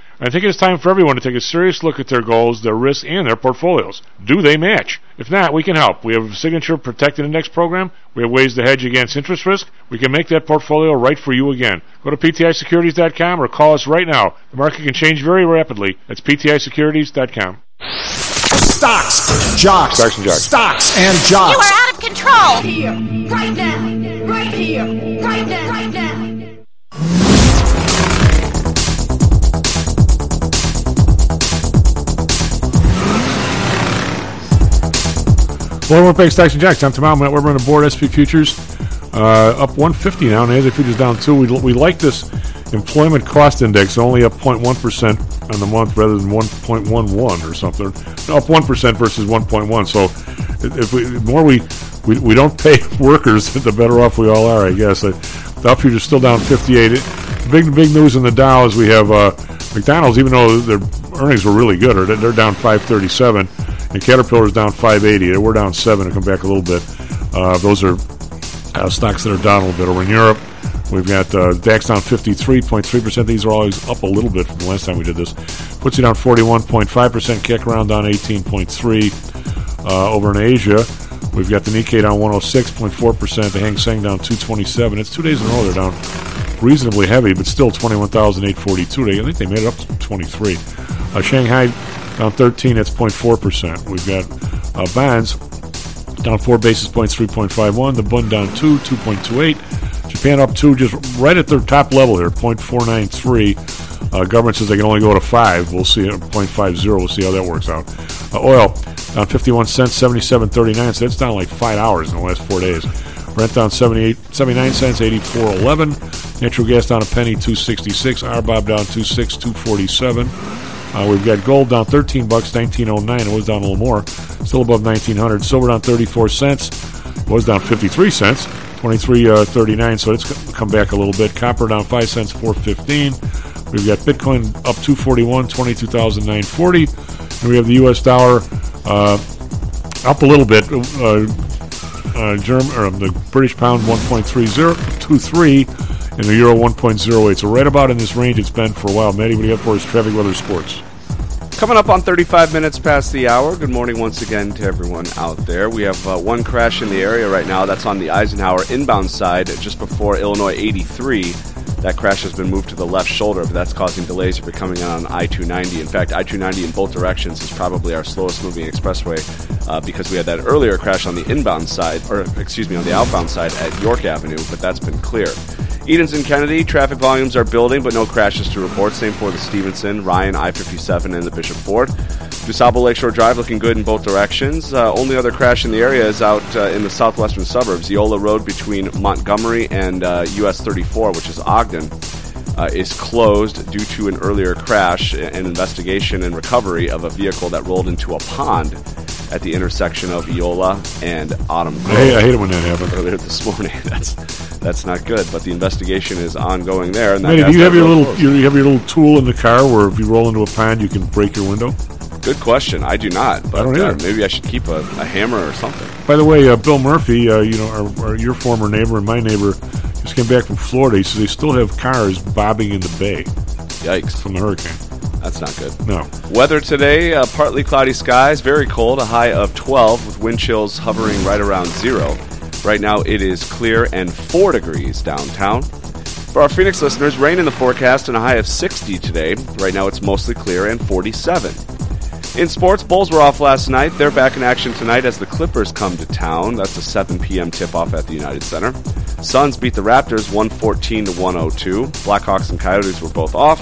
I think it's time for everyone to take a serious look at their goals, their risks, and their portfolios. Do they match? If not, we can help. We have a signature protected index program. We have ways to hedge against interest risk. We can make that portfolio right for you again. Go to PTIsecurities.com or call us right now. The market can change very rapidly. That's PTIsecurities.com. Stocks, jocks, Stocks and jocks. stocks and jocks. You are out of control. Right Here, right now, right here, right now, right now. Well, we're paying Stocks and Jocks. I'm Tom. We're on the board. SP Futures uh, up 150 now. and NASDAQ Futures down two. We, we like this employment cost index only up 0.1 percent on the month rather than 1.11 or something. Up one percent versus 1.1. So if we more we, we we don't pay workers, the better off we all are. I guess. Uh, futures still down 58. It, big big news in the Dow is we have uh, McDonald's, even though their earnings were really good, they're down 537. And Caterpillar is down 580. We're down 7 to come back a little bit. Uh, those are uh, stocks that are down a little bit. Over in Europe, we've got uh, DAX down 53.3%. These are always up a little bit from the last time we did this. Puts you down 41.5%. Kick around down 18.3. Uh, over in Asia, we've got the Nikkei down 106.4%. The Hang Seng down 227. It's two days in a row they're down reasonably heavy, but still 21,842. They- I think they made it up to 23. Uh, Shanghai down 13. That's 0.4%. We've got uh, bonds down four basis points, 3.51. The Bund down two, 2.28. Japan up two, just right at their top level here, 0.493. Uh, government says they can only go to five. We'll see, uh, 0.50. We'll see how that works out. Uh, oil down 51 cents, 77.39. So that's down like five hours in the last four days. Brent down 78, 79 cents, 84.11. Natural gas down a penny, 266. RBOB down 26, 247. Uh, we've got gold down 13 bucks, 1909. It was down a little more, still above 1900. Silver down 34 cents, was down 53 cents, 23.39. so it's come back a little bit. Copper down 5 cents, 415. We've got Bitcoin up 241, 22,940. And we have the U.S. dollar uh, up a little bit. Uh, uh, Germ- or the British pound 1.3023 and the euro 1.08. So right about in this range it's been for a while. Maddie, what do you have for us? Traffic, weather, sports. Coming up on 35 minutes past the hour. Good morning once again to everyone out there. We have uh, one crash in the area right now. That's on the Eisenhower inbound side, just before Illinois 83. That crash has been moved to the left shoulder, but that's causing delays if you're coming in on I 290. In fact, I 290 in both directions is probably our slowest moving expressway uh, because we had that earlier crash on the inbound side, or excuse me, on the outbound side at York Avenue, but that's been clear. Edens and Kennedy, traffic volumes are building, but no crashes to report. Same for the Stevenson, Ryan, I 57, and the Bishop Ford. DuSable Lakeshore Drive looking good in both directions. Uh, only other crash in the area is out uh, in the southwestern suburbs. Eola Road between Montgomery and uh, US 34, which is Ogden, uh, is closed due to an earlier crash, an investigation and recovery of a vehicle that rolled into a pond at the intersection of Eola and Autumn Grove. I hate, I hate it when that happens. Earlier this morning, that's that's not good. But the investigation is ongoing there. And Maddie, do you have your little you you have your little tool in the car where if you roll into a pond you can break your window? Good question. I do not. But, don't uh, either. maybe I should keep a, a hammer or something. By the way, uh, Bill Murphy, uh, you know, our, our, your former neighbor and my neighbor, just came back from Florida. He says they still have cars bobbing in the bay. Yikes! From the hurricane. That's not good. No. Weather today, uh, partly cloudy skies, very cold, a high of 12 with wind chills hovering right around zero. Right now it is clear and 4 degrees downtown. For our Phoenix listeners, rain in the forecast and a high of 60 today. Right now it's mostly clear and 47. In sports, Bulls were off last night. They're back in action tonight as the Clippers come to town. That's a 7 p.m. tip-off at the United Center. Suns beat the Raptors 114 to 102. Blackhawks and Coyotes were both off.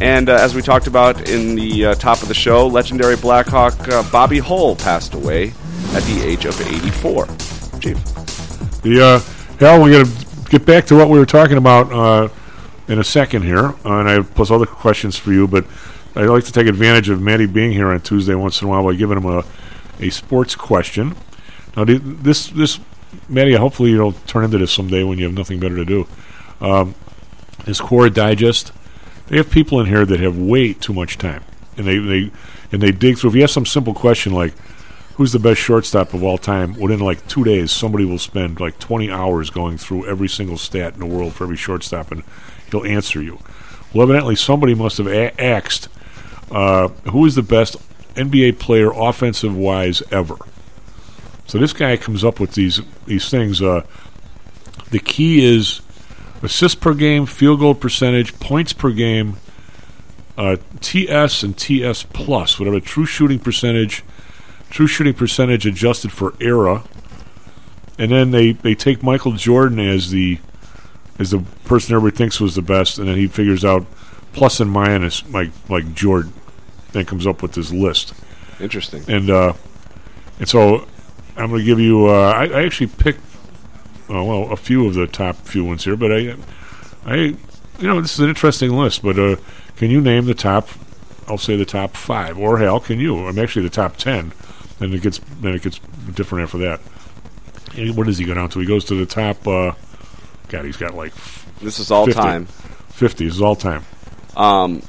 And uh, as we talked about in the uh, top of the show, legendary Blackhawk uh, Bobby Hull passed away at the age of 84. Chief. The uh, Hal, we're to get back to what we were talking about uh, in a second here, uh, and I have plus other questions for you. But I'd like to take advantage of Matty being here on Tuesday once in a while by giving him a, a sports question. Now, this this Matty, hopefully you'll turn into this someday when you have nothing better to do. Um, this Quora Digest, they have people in here that have way too much time, and they they and they dig through. If you ask some simple question like who's the best shortstop of all time, within like two days, somebody will spend like 20 hours going through every single stat in the world for every shortstop, and he'll answer you. Well, evidently, somebody must have a- asked uh, who is the best NBA player offensive wise ever. So this guy comes up with these these things. Uh, the key is assists per game, field goal percentage, points per game, uh, TS and TS plus, whatever true shooting percentage, true shooting percentage adjusted for era, and then they, they take Michael Jordan as the as the person everybody thinks was the best, and then he figures out plus and minus like like Jordan, then comes up with this list. Interesting. And uh, and so I'm going to give you. Uh, I, I actually picked uh, well a few of the top few ones here, but I I you know this is an interesting list. But uh, can you name the top? I'll say the top five, or hell, can you? I'm actually the top ten. Then it gets then it gets different after that. And what does he go down to? He goes to the top. Uh, God, he's got like This is all 50. time. Fifty this is all time. Um,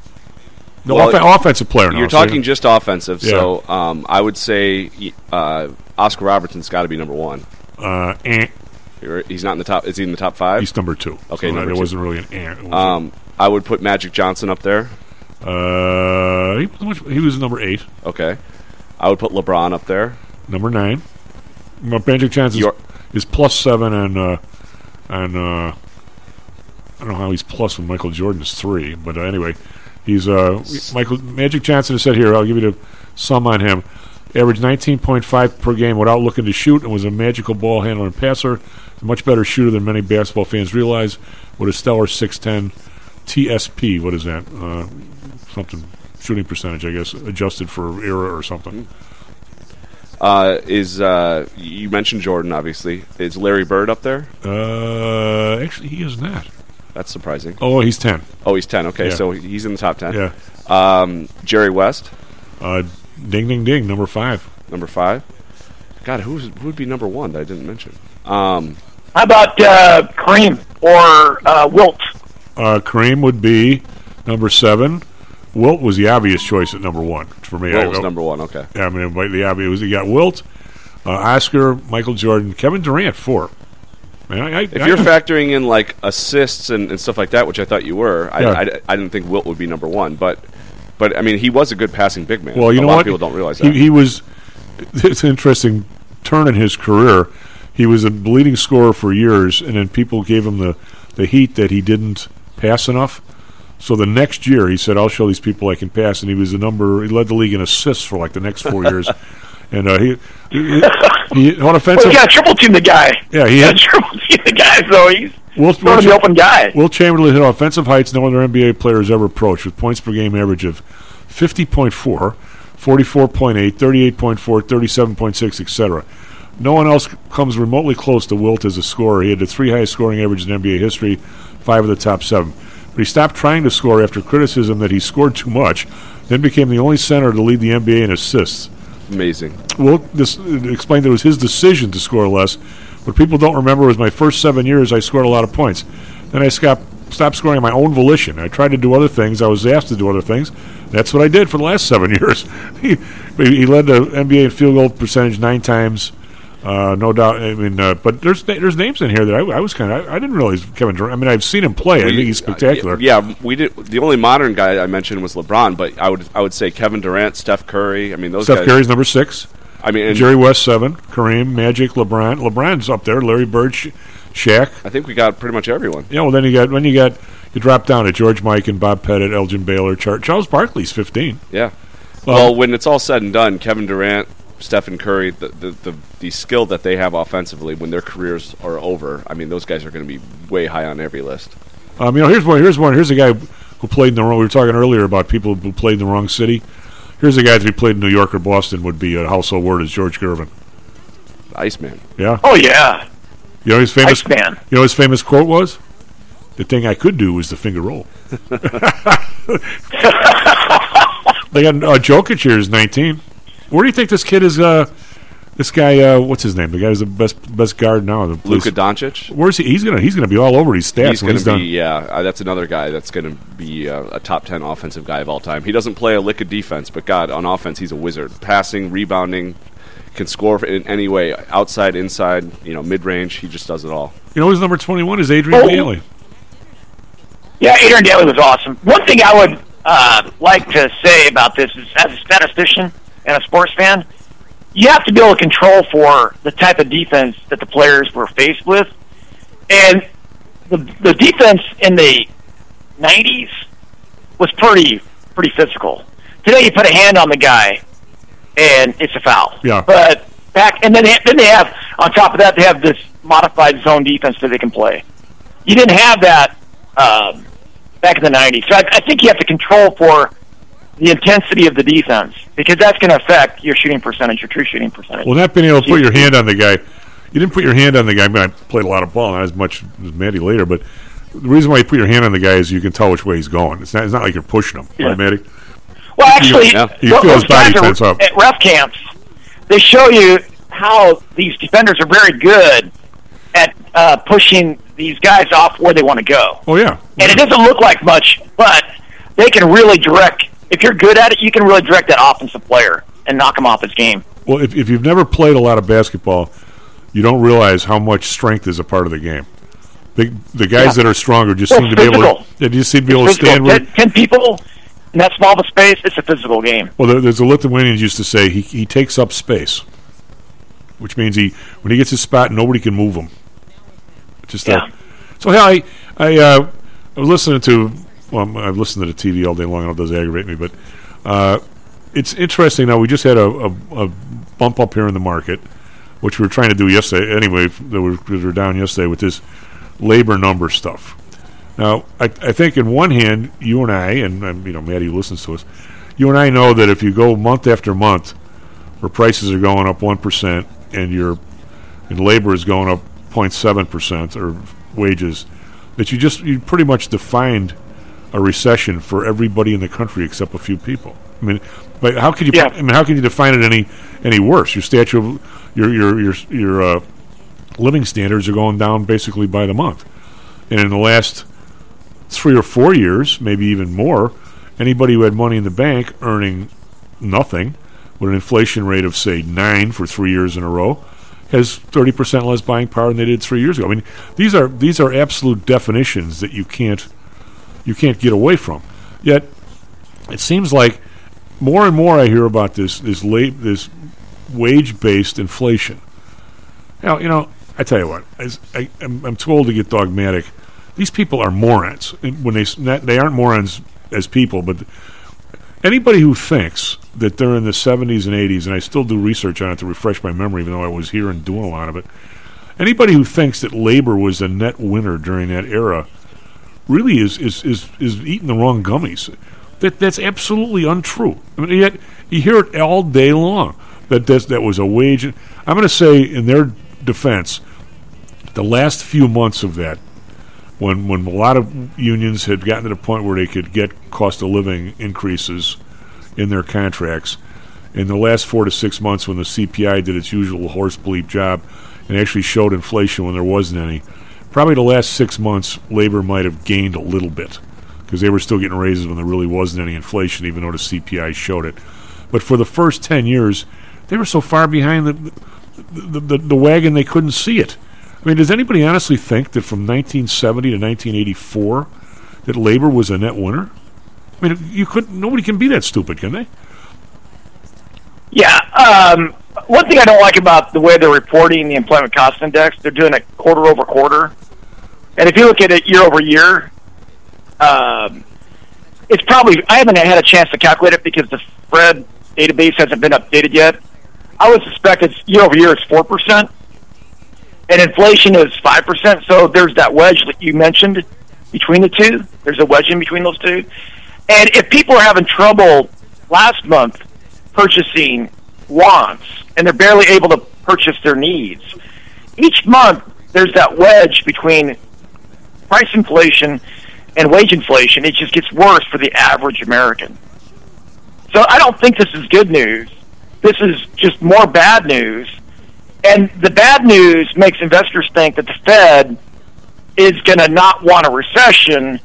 No, Well, offen- offensive player. Now, You're so- talking just offensive, Yeah. so um, I would say uh, Oscar Robertson's got to be number one. Uh, eh. He's not in the top. Is he in the top five? He's number two. Okay, So number that two. wasn't really an ant. Um, I would put Magic Johnson up there. Uh, he, he was number eight. Okay, I would put LeBron up there. Number nine. Well, Magic Johnson Your- is plus seven, and uh, and uh, I don't know how he's plus when Michael Jordan is three, but uh, anyway, he's uh, Michael Magic Johnson is said here. I'll give you the sum on him. Averaged 19.5 per game without looking to shoot, and was a magical ball handler and passer. A much better shooter than many basketball fans realize. With a stellar 6'10 TSP, what is that? Uh, something shooting percentage, I guess, adjusted for era or something. Uh, is uh, you mentioned Jordan? Obviously, is Larry Bird up there? Uh, actually, he is not. That's surprising. Oh, he's 10. Oh, he's ten. Okay, Yeah. so he's in the top ten. Yeah. Um, Jerry West, Uh, ding, ding, ding, number five. number five. God, who's who would be number one that I didn't mention? Um, How about uh, Kareem or uh, Wilt? Uh, Kareem would be number seven. Wilt was the obvious choice at number one for me. Wilt was number one. Okay. Yeah, I mean, the obvious was you got Wilt, uh, Oscar, Michael Jordan, Kevin Durant, four. I, I, If you're factoring in like assists and, and stuff like that, which I thought you were, I, Yeah. I, I didn't think Wilt would be number one. But but I mean, he was a good passing big man. Well, you a know lot what? of people don't realize he. He was. It's an interesting turn in his career. He was a leading scorer for years, and then people gave him the, the heat that he didn't pass enough. So the next year, he said, "I'll show these people I can pass," and he was the number. He led the league in assists for like the next four years. And uh, he, he, he on Well, offensive. you got triple team the guy. Yeah, he you had- triple team the guy, so he's Will, of the open guy. Wilt Chamberlain hit offensive heights no other NBA player has ever approached with points per game average of 50.4, 44.8, 38.4, 37.6, etc. No one else comes remotely close to Wilt as a scorer. He had the three highest scoring averages in NBA history, five of the top seven. But he stopped trying to score after criticism that he scored too much, then became the only center to lead the NBA in assists. Amazing. Well, dis- uh, explained that it was his decision to score less. What people don't remember was my first seven years, I scored a lot of points. Then I stopped, stopped scoring on my own volition. I tried to do other things. I was asked to do other things. That's what I did for the last seven years. he, he led the NBA in field goal percentage nine times. Uh, no doubt. I mean, uh, but there's there's names in here that I, I was kind of I, I didn't realize Kevin Durant. I mean, I've seen him play. I think he's spectacular. uh, yeah, we did. The only modern guy I mentioned was LeBron, but I would I would say Kevin Durant, Steph Curry. I mean, those Steph guys. Curry's number six. I mean, Jerry West seven. Kareem, Magic, LeBron. LeBron's up there. Larry Bird, Sha- Shaq. I think we got pretty much everyone. Yeah, well, then you got when you got you drop down to George Mikan and Bob Pettit, Elgin Baylor, Char- Charles Barkley's fifteen. Yeah. Well- Well, when it's all said and done, Kevin Durant, Stephen Curry, the, the the the skill that they have offensively when their careers are over, I mean, those guys are going to be way high on every list. Um, you know, here's one. Here's one. Here's a guy who played in the wrong. We were talking earlier about people who played in the wrong city. Here's a guy if he played in New York or Boston would be a household word is George Gervin. Iceman. Yeah. Oh yeah. You know his famous. Iceman. You know his famous quote was, "The thing I could do was the finger roll." they got uh, Jokic here is 19. Where do you think this kid is? Uh, this guy, uh, what's his name? The guy who's the best best guard now. The Luka Doncic. Where's he? He's gonna he's gonna be all over these stats He's when going he's to done. be, yeah. Uh, that's another guy that's going to be uh, a top ten offensive guy of all time. He doesn't play a lick of defense, but God, on offense, he's a wizard. Passing, rebounding, can score in any way, outside, inside, you know, mid range. He just does it all. You know who's number 21 is Adrian Oh. Bailey. Yeah, Adrian Dantley was awesome. One thing I would uh, like to say about this is, as a statistician and a sports fan, you have to be able to control for the type of defense that the players were faced with, and the the defense in the '90s was pretty pretty physical. Today, you put a hand on the guy, and it's a foul. Yeah. But back, and then they, then they have on top of that they have this modified zone defense that they can play. You didn't have that um, back in the '90s. So I, I think you have to control for the intensity of the defense because that's going to affect your shooting percentage, your true shooting percentage. Well, not being able to put your hand on the guy. You didn't put your hand on the guy. I mean, I played a lot of ball, not as much as Matty later, but the reason why you put your hand on the guy is you can tell which way he's going. It's not. It's not like you're pushing him, Yeah. right, Matty? Well, actually, You- you tho- feel his those body tense up. At ref camps, they show you how these defenders are very good at uh, pushing these guys off where they want to go. Oh yeah. And it doesn't look like much, but they can really direct if you're good at it, you can really direct that offensive player and knock him off his game. Well, if, if you've never played a lot of basketball, you don't realize how much strength is a part of the game. The, the guys Yeah. that are stronger just Well, seem to be able physical. to. They just seem to be able to Physical. stand. With, ten people in that small of a space, it's a physical game. well, there, there's a Lithuanians used to say he, he takes up space, which means he when he gets his spot, nobody can move him. Just uh, so yeah, I I, uh, I was listening to well, I've listened to the TV all day long. and It does aggravate me, but uh, it's interesting. Now we just had a, a, a bump up here in the market, which we were trying to do yesterday. Anyway, that we we were down yesterday with this labor number stuff. Now, I, I think in one hand, you and I, and you know, Maddie listens to us, you and I know that if you go month after month, where prices are going up one percent and your and labor is going up 0.7 percent or wages, that you just you pretty much defined a recession for everybody in the country except a few people. I mean, but how could you? Yeah. I mean, how can you define it any any worse? Your statute, of, your your your your uh, living standards are going down basically by the month, and in the last three or four years, maybe even more, anybody who had money in the bank earning nothing with an inflation rate of say nine for three years in a row has 30% less buying power than they did three years ago. I mean, these are these are absolute definitions that you can't you can't get away from. Yet, it seems like more and more I hear about this this late this wage based inflation. Now, you know, I tell you what, I, I'm, I'm too old to get dogmatic. These people are morons. When they they aren't morons as people, but anybody who thinks that they're in the 70s and 80s, and I still do research on it to refresh my memory, even though I was here and doing a lot of it. Anybody who thinks that labor was a net winner during that era really is is is, is eating the wrong gummies. That that's absolutely untrue. I mean, yet you hear it all day long that that's, that was a wage. I'm going to say in their defense, the last few months of that, when when a lot of unions had gotten to the point where they could get cost of living increases in their contracts, in the last four to six months when the CPI did its usual horse bleep job and actually showed inflation when there wasn't any, probably the last six months labor might have gained a little bit because they were still getting raises when there really wasn't any inflation, even though the CPI showed it. But for the first ten years, they were so far behind the the, the, the wagon they couldn't see it. I mean, does anybody honestly think that from 1970 to 1984 that labor was a net winner? I mean, you could nobody can be that stupid, can they? Yeah. Um, one thing I don't like about the way they're reporting the employment cost index, they're doing it quarter over quarter. And if you look at it year over year, um, it's probably, I haven't had a chance to calculate it because the Fred database hasn't been updated yet. I would suspect it's year over year it's 4%, and inflation is 5%. So there's that wedge that you mentioned between the two. There's a wedge in between those two. And if people are having trouble last month purchasing wants and they're barely able to purchase their needs, each month there's that wedge between price inflation and wage inflation. It just gets worse for the average American. So I don't think this is good news. This is just more bad news. And the bad news makes investors think that the Fed is going to not want a recession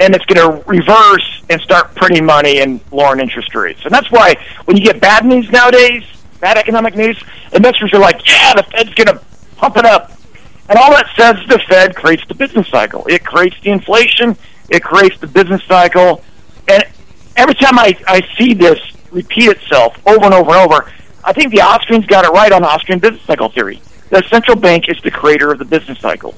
and it's going to reverse and start printing money and lowering interest rates. And that's why when you get bad news nowadays, bad economic news, investors are like, yeah, the Fed's going to pump it up. And all that says the Fed creates the business cycle. It creates the inflation. It creates the business cycle. And every time I, I see this repeat itself over and over and over, I think the Austrians got it right on Austrian business cycle theory. The central bank is the creator of the business cycle.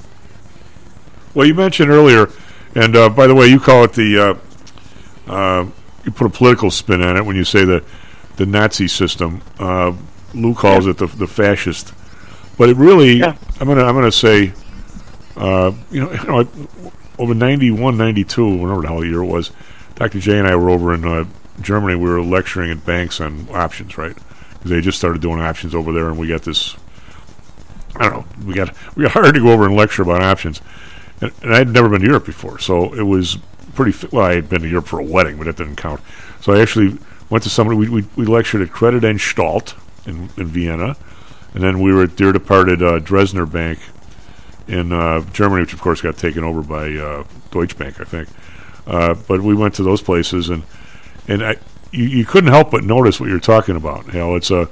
Well, you mentioned earlier, and uh, by the way, you call it the uh, uh, you put a political spin on it when you say the the Nazi system. Uh, Lou calls it the the fascist, but it really, I'm gonna I'm gonna say, uh, you know, you know, over 91, 92, whatever the hell year it was, Dr. J and I were over in uh, Germany. We were lecturing at banks on options, right? Because they just started doing options over there, and we got this. I don't know. We got we got hired to go over and lecture about options, and, and I had never been to Europe before, so it was pretty. Fi- well, I had been to Europe for a wedding, but that didn't count. So I actually went to somebody. We we, we lectured at Credit Anstalt in in Vienna, and then we were at dear departed uh, Dresdner Bank in uh, Germany, which of course got taken over by uh, Deutsche Bank, I think. Uh, but we went to those places, and and I you, you couldn't help but notice what you're talking about. You know, it's a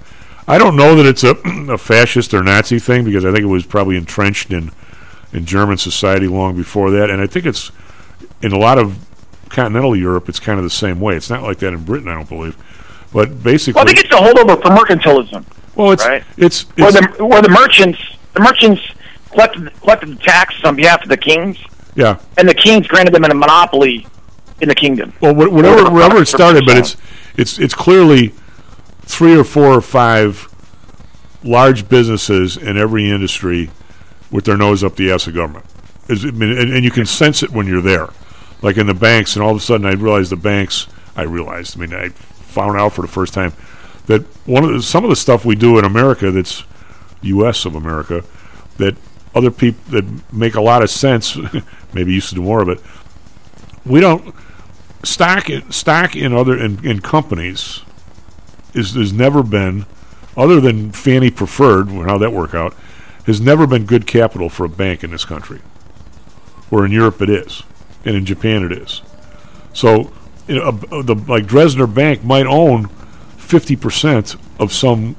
I don't know that it's a, a fascist or Nazi thing because I think it was probably entrenched in in German society long before that, and I think it's in a lot of continental Europe. It's kind of the same way. It's not like that in Britain, I don't believe. But basically, Well, I think it's a holdover from mercantilism. Well, it's right? it's, where it's the where the merchants the merchants collected collected the taxes on behalf of the kings, yeah. and the kings granted them a monopoly in the kingdom. Well, wh- whatever wherever it started, but it's it's it's clearly three or four or five large businesses in every industry with their nose up the ass of government. Is, I mean, and, and you can sense it when you're there, like in the banks. And all of a sudden, I realized the banks. I realized. I mean, I found out for the first time that one of the, some of the stuff we do in America that's U.S. of America that other people that make a lot of sense maybe used to do more of it. We don't stock in, stock in other in, in companies is has never been other than Fannie Preferred, how that work out, has never been good capital for a bank in this country. Where in Europe it is, and in Japan it is. So, you know, a, the like Dresdner Bank might own fifty percent of some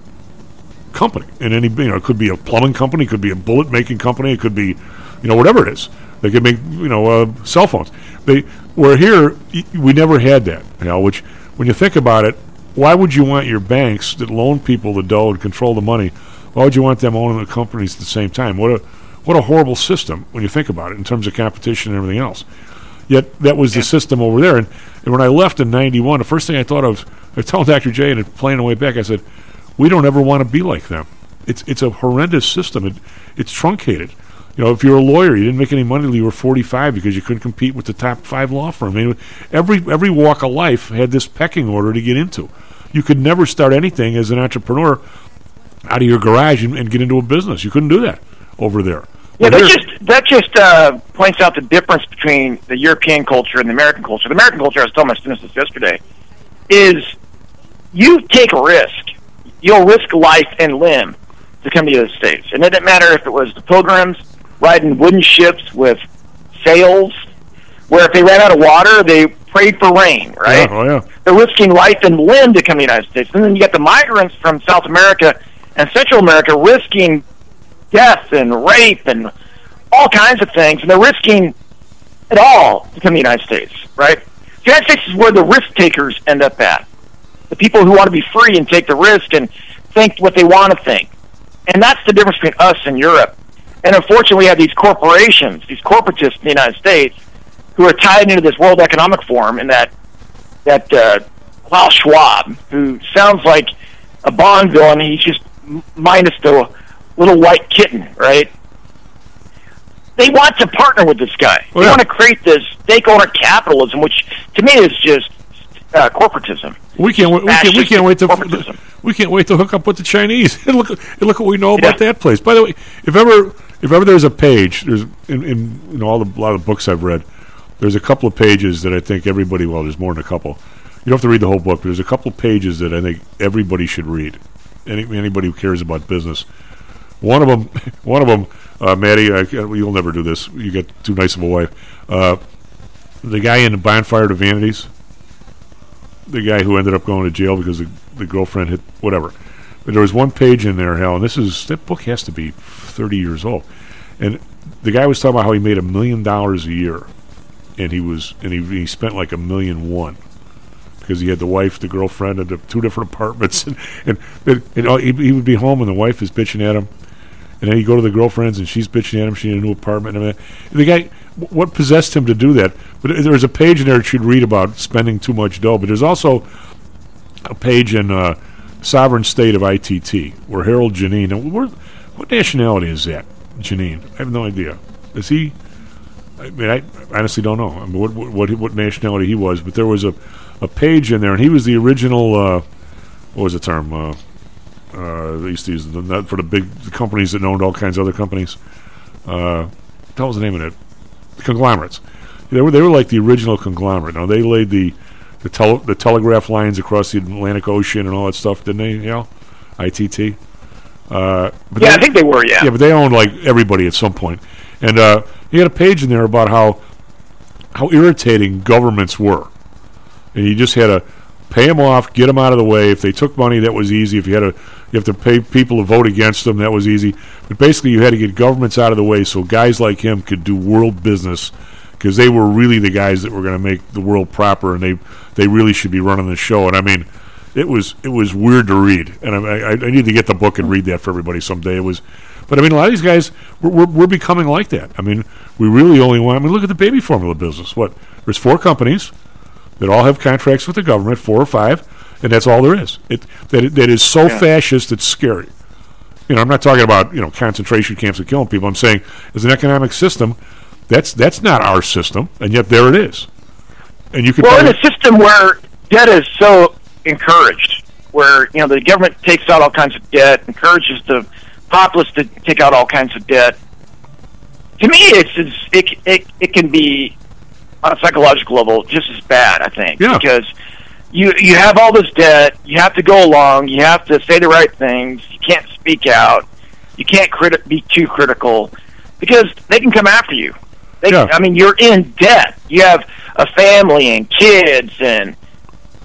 company, and any you know it could be a plumbing company, it could be a bullet making company, it could be, you know, whatever it is. They could make you know uh, cell phones. They where here we never had that. You know, which when you think about it, why would you want your banks that loan people the dough and control the money? Why would you want them owning the companies at the same time? What a what a horrible system when you think about it in terms of competition and everything else. Yet that was the system over there. And, and when I left in '91, the first thing I thought of, I was telling Dr. J and playing the way back, I said, "We don't ever want to be like them. It's it's a horrendous system. It, it's truncated. You know, if you're a lawyer, you didn't make any money until you were 45 because you couldn't compete with the top five law firm. I mean, every every walk of life had this pecking order to get into. You could never start anything as an entrepreneur out of your garage and, and get into a business. You couldn't do that over there. Yeah, that just that just uh, points out the difference between the European culture and the American culture. The American culture, I was telling my students this yesterday, is you take a risk. You'll risk life and limb to come to the United States, and it didn't matter if it was the Pilgrims riding wooden ships with sails, where if they ran out of water, they prayed for rain. Right? Yeah, oh yeah. They're risking life and limb to come to the United States, and then you got the migrants from South America and Central America risking death and rape and all kinds of things, and they're risking it all to come to the United States, right? The United States is where the risk takers end up at. The people who want to be free and take the risk and think what they want to think. And that's the difference between us and Europe. And unfortunately, we have these corporations, these corporatists in the United States, who are tied into this World Economic Forum and that that uh, Klaus Schwab, who sounds like a Bond villain. He's just m- minus the little white kitten, right? They want to partner with this guy. They yeah. want to create this stakeholder capitalism, which to me is just uh, corporatism. We can't. wait- We can't. We can't wait to. We can't wait to hook up with the Chinese. and look. And look what we know about that place. By the way, if ever, if ever there's a page, there's in, in you know all the a lot of books I've read. There's a couple of pages that I think everybody. Well, there's more than a couple. You don't have to read the whole book. But there's a couple of pages that I think everybody should read. Any, anybody who cares about business. One of them. One of them. Uh, Maddie, I, you'll never do this. You got too nice of a wife. Uh, the guy in the bonfire to vanities the guy who ended up going to jail because the, the girlfriend hit whatever. But there was one page in there, Hal, and this is that book has to be thirty years old. And the guy was talking about how he made a million dollars a year, and he was and he, he spent like a million one because he had the wife, the girlfriend, and the two different apartments, and and, and, and all- he, he would be home and the wife is bitching at him. And then he'd go to the girlfriend's and she's bitching at him. She had a new apartment. And the guy, what possessed him to do that? But there was a page in there that you'd read about spending too much dough. But there's also a page in uh, Sovereign State of ITT where Harold Geneen. Now, where, what nationality is that? Geneen. I have no idea. Is he? I mean, I honestly don't know. I mean, what, what what nationality he was, but there was a, a page in there, and he was the original. Uh, what was the term? Uh, uh, they used to use the, for the big companies that owned all kinds of other companies. Uh, what was the name of it? Conglomerates. They were they were like the original conglomerate. Now they laid the the, tele, the telegraph lines across the Atlantic Ocean and all that stuff, didn't they? You know, ITT. Uh, but Yeah, I think they were, yeah. Yeah, but they owned like everybody at some point. And uh, he had a page in there about how how irritating governments were, and he just had to pay them off, get them out of the way. If they took money, that was easy. If you had to, you have to pay people to vote against them, that was easy. But basically, you had to get governments out of the way so guys like him could do world business because they were really the guys that were going to make the world proper, and they they really should be running the show. And I mean, it was it was weird to read, and I, I, I need to get the book and read that for everybody someday. It was, but I mean, a lot of these guys we're, we're, we're becoming like that. I mean, we really only want. I mean, look at the baby formula business. What there's four companies that all have contracts with the government, four or five, and that's all there is. It that that is so Yeah. fascist it's scary. You know, I'm not talking about you know concentration camps and killing people. I'm saying as an economic system, that's that's not our system, and yet there it is. And you could Well, in a system where debt is so encouraged, where you know the government takes out all kinds of debt, encourages the populace to take out all kinds of debt. To me, it's, it's it, it it can be on a psychological level just as bad. I think Yeah. because you you have all this debt, you have to go along, you have to say the right things, you can't speak out, you can't criti- be too critical because they can come after you. They, Yeah. I mean, you're in debt. You have a family and kids, and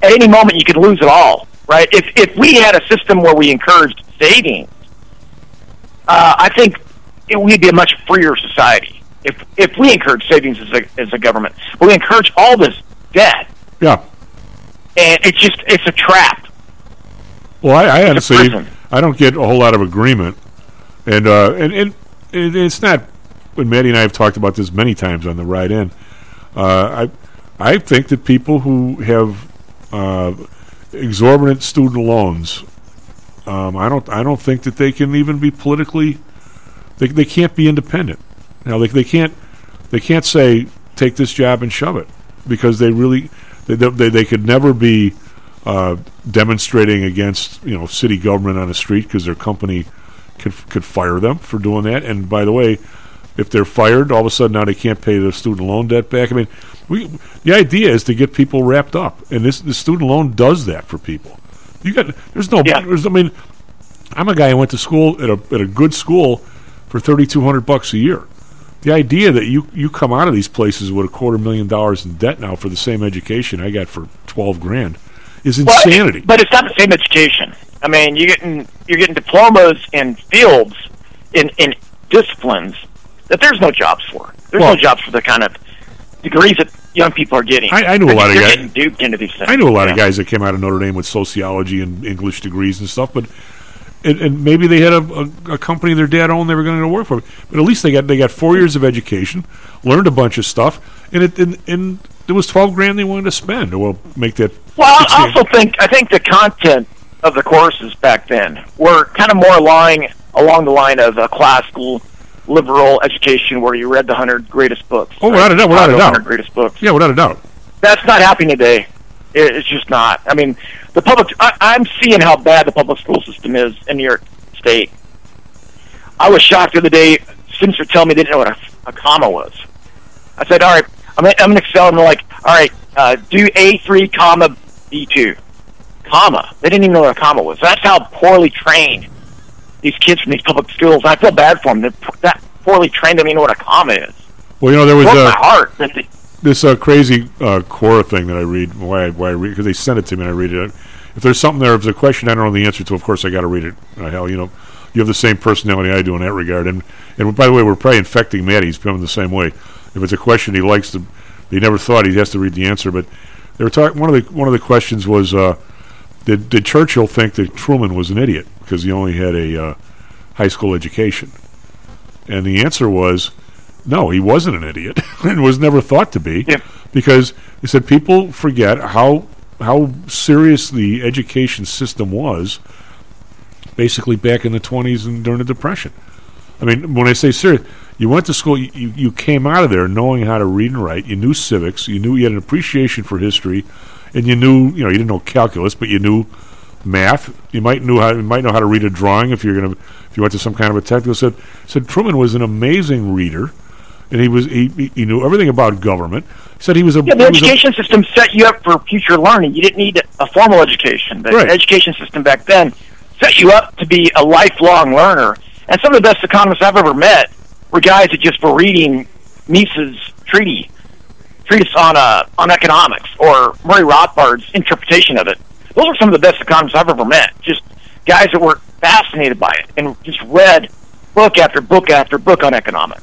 at any moment you could lose it all. Right? If if we had a system where we encouraged savings, uh, I think it, we'd be a much freer society. If if we encourage savings as a as a government, but we encourage all this debt, yeah. And it's just it's a trap. Well, I, I honestly I don't get a whole lot of agreement, and uh, and and it, it's not. When Maddie and I have talked about this many times on the ride in, uh, I I think that people who have uh, exorbitant student loans, um, I don't I don't think that they can even be politically. They they can't be independent. Now they they can't they can't say take this job and shove it because they really they they, they could never be uh, demonstrating against you know city government on the street because their company could could fire them for doing that. And by the way, if they're fired, all of a sudden now they can't pay their student loan debt back. I mean, we the idea is to get people wrapped up, and this the student loan does that for people. You got there's no yeah. there's I mean, I'm a guy who went to school at a at a good school for thirty two hundred bucks a year. The idea that you you come out of these places with a quarter million dollars in debt now for the same education I got for twelve grand is insanity. But it's not the same education. I mean, you're getting you're getting diplomas in fields in in disciplines that there's no jobs for. There's Well- no jobs for the kind of degrees that young people are getting. I- I knew a lot of guys- getting duped into these things. I knew a lot of guys that came out of Notre Dame with sociology and English degrees and stuff, but and, and maybe they had a, a, a company their dad owned they were going to work for. But at least they got they got four years of education, learned a bunch of stuff, and it and, and there was twelve grand they wanted to spend. Or well, make that. Well, I also think I think the content of the courses back then were kind of more lying along the line of a classical liberal education where you read the hundred greatest books. Oh, without a doubt, without a doubt. 100 greatest books. Yeah, without a doubt. That's not happening today. It, it's just not. I mean, the public. I, I'm seeing how bad the public school system is in New York State. I was shocked the other day. Students were telling me they didn't know what a, a comma was. I said, "All right, I'm in, I'm in Excel." And they're like, "All right, uh, do A3 comma B2 comma." They didn't even know what a comma was. That's how poorly trained these kids from these public schools. I feel bad for them. They're that poorly trained. Don't even know what a comma is. Well, you know there was Broke a my heart. This uh, crazy uh, Quora thing that I read. Why? I- Why read? Because they sent it to me and I read it. If there's something there, if there's a question I don't know the answer to, of course I got to read it. Uh, hell, you know, you have the same personality I do in that regard. And and by the way, we're probably infecting Matt. He's becoming the same way. If it's a question he likes to, he never thought he has to read the answer. But they were talking. One of the one of the questions was, uh, did did Churchill think that Truman was an idiot because he only had a uh, high school education? And the answer was, no, he wasn't an idiot, and was never thought to be, because he said people forget how how serious the education system was, basically back in the twenties and during the depression. I mean, when I say serious, you went to school, you, you, came out of there knowing how to read and write. You knew civics, you knew you had an appreciation for history, and you knew you know you didn't know calculus, but you knew math. You might knew how you might know how to read a drawing if you're gonna if you went to some kind of a technical. Said said Truman was an amazing reader, and he was he, he- knew everything about government. Said he was a Yeah, the he was a- education system set you up for future learning. You didn't need a formal education. The Right. education system back then set you up to be a lifelong learner. And some of the best economists I've ever met were guys that just were reading Mises treaty treatise on uh, on economics or Murray Rothbard's interpretation of it. Those are some of the best economists I've ever met. Just guys that were fascinated by it and just read book after book after book on economics.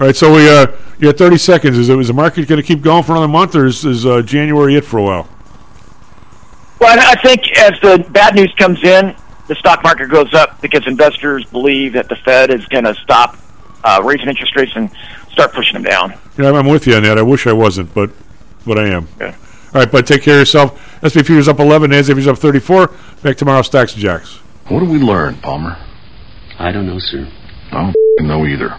All right, so we uh, you got 30 seconds. Is, is the market going to keep going for another month, or is, is uh, January it for a while? Well, I I think as the bad news comes in, the stock market goes up because investors believe that the Fed is going to stop uh, raising interest rates and start pushing them down. Yeah, I'm- I'm with you on that. I wish I wasn't, but but I am. Yeah. All right, but take care of yourself. SP Futures up 11, NASDAQ Futures up 34. Back tomorrow, Stocks and Jocks. What do we learn, Palmer? I don't know, sir. I don't know either.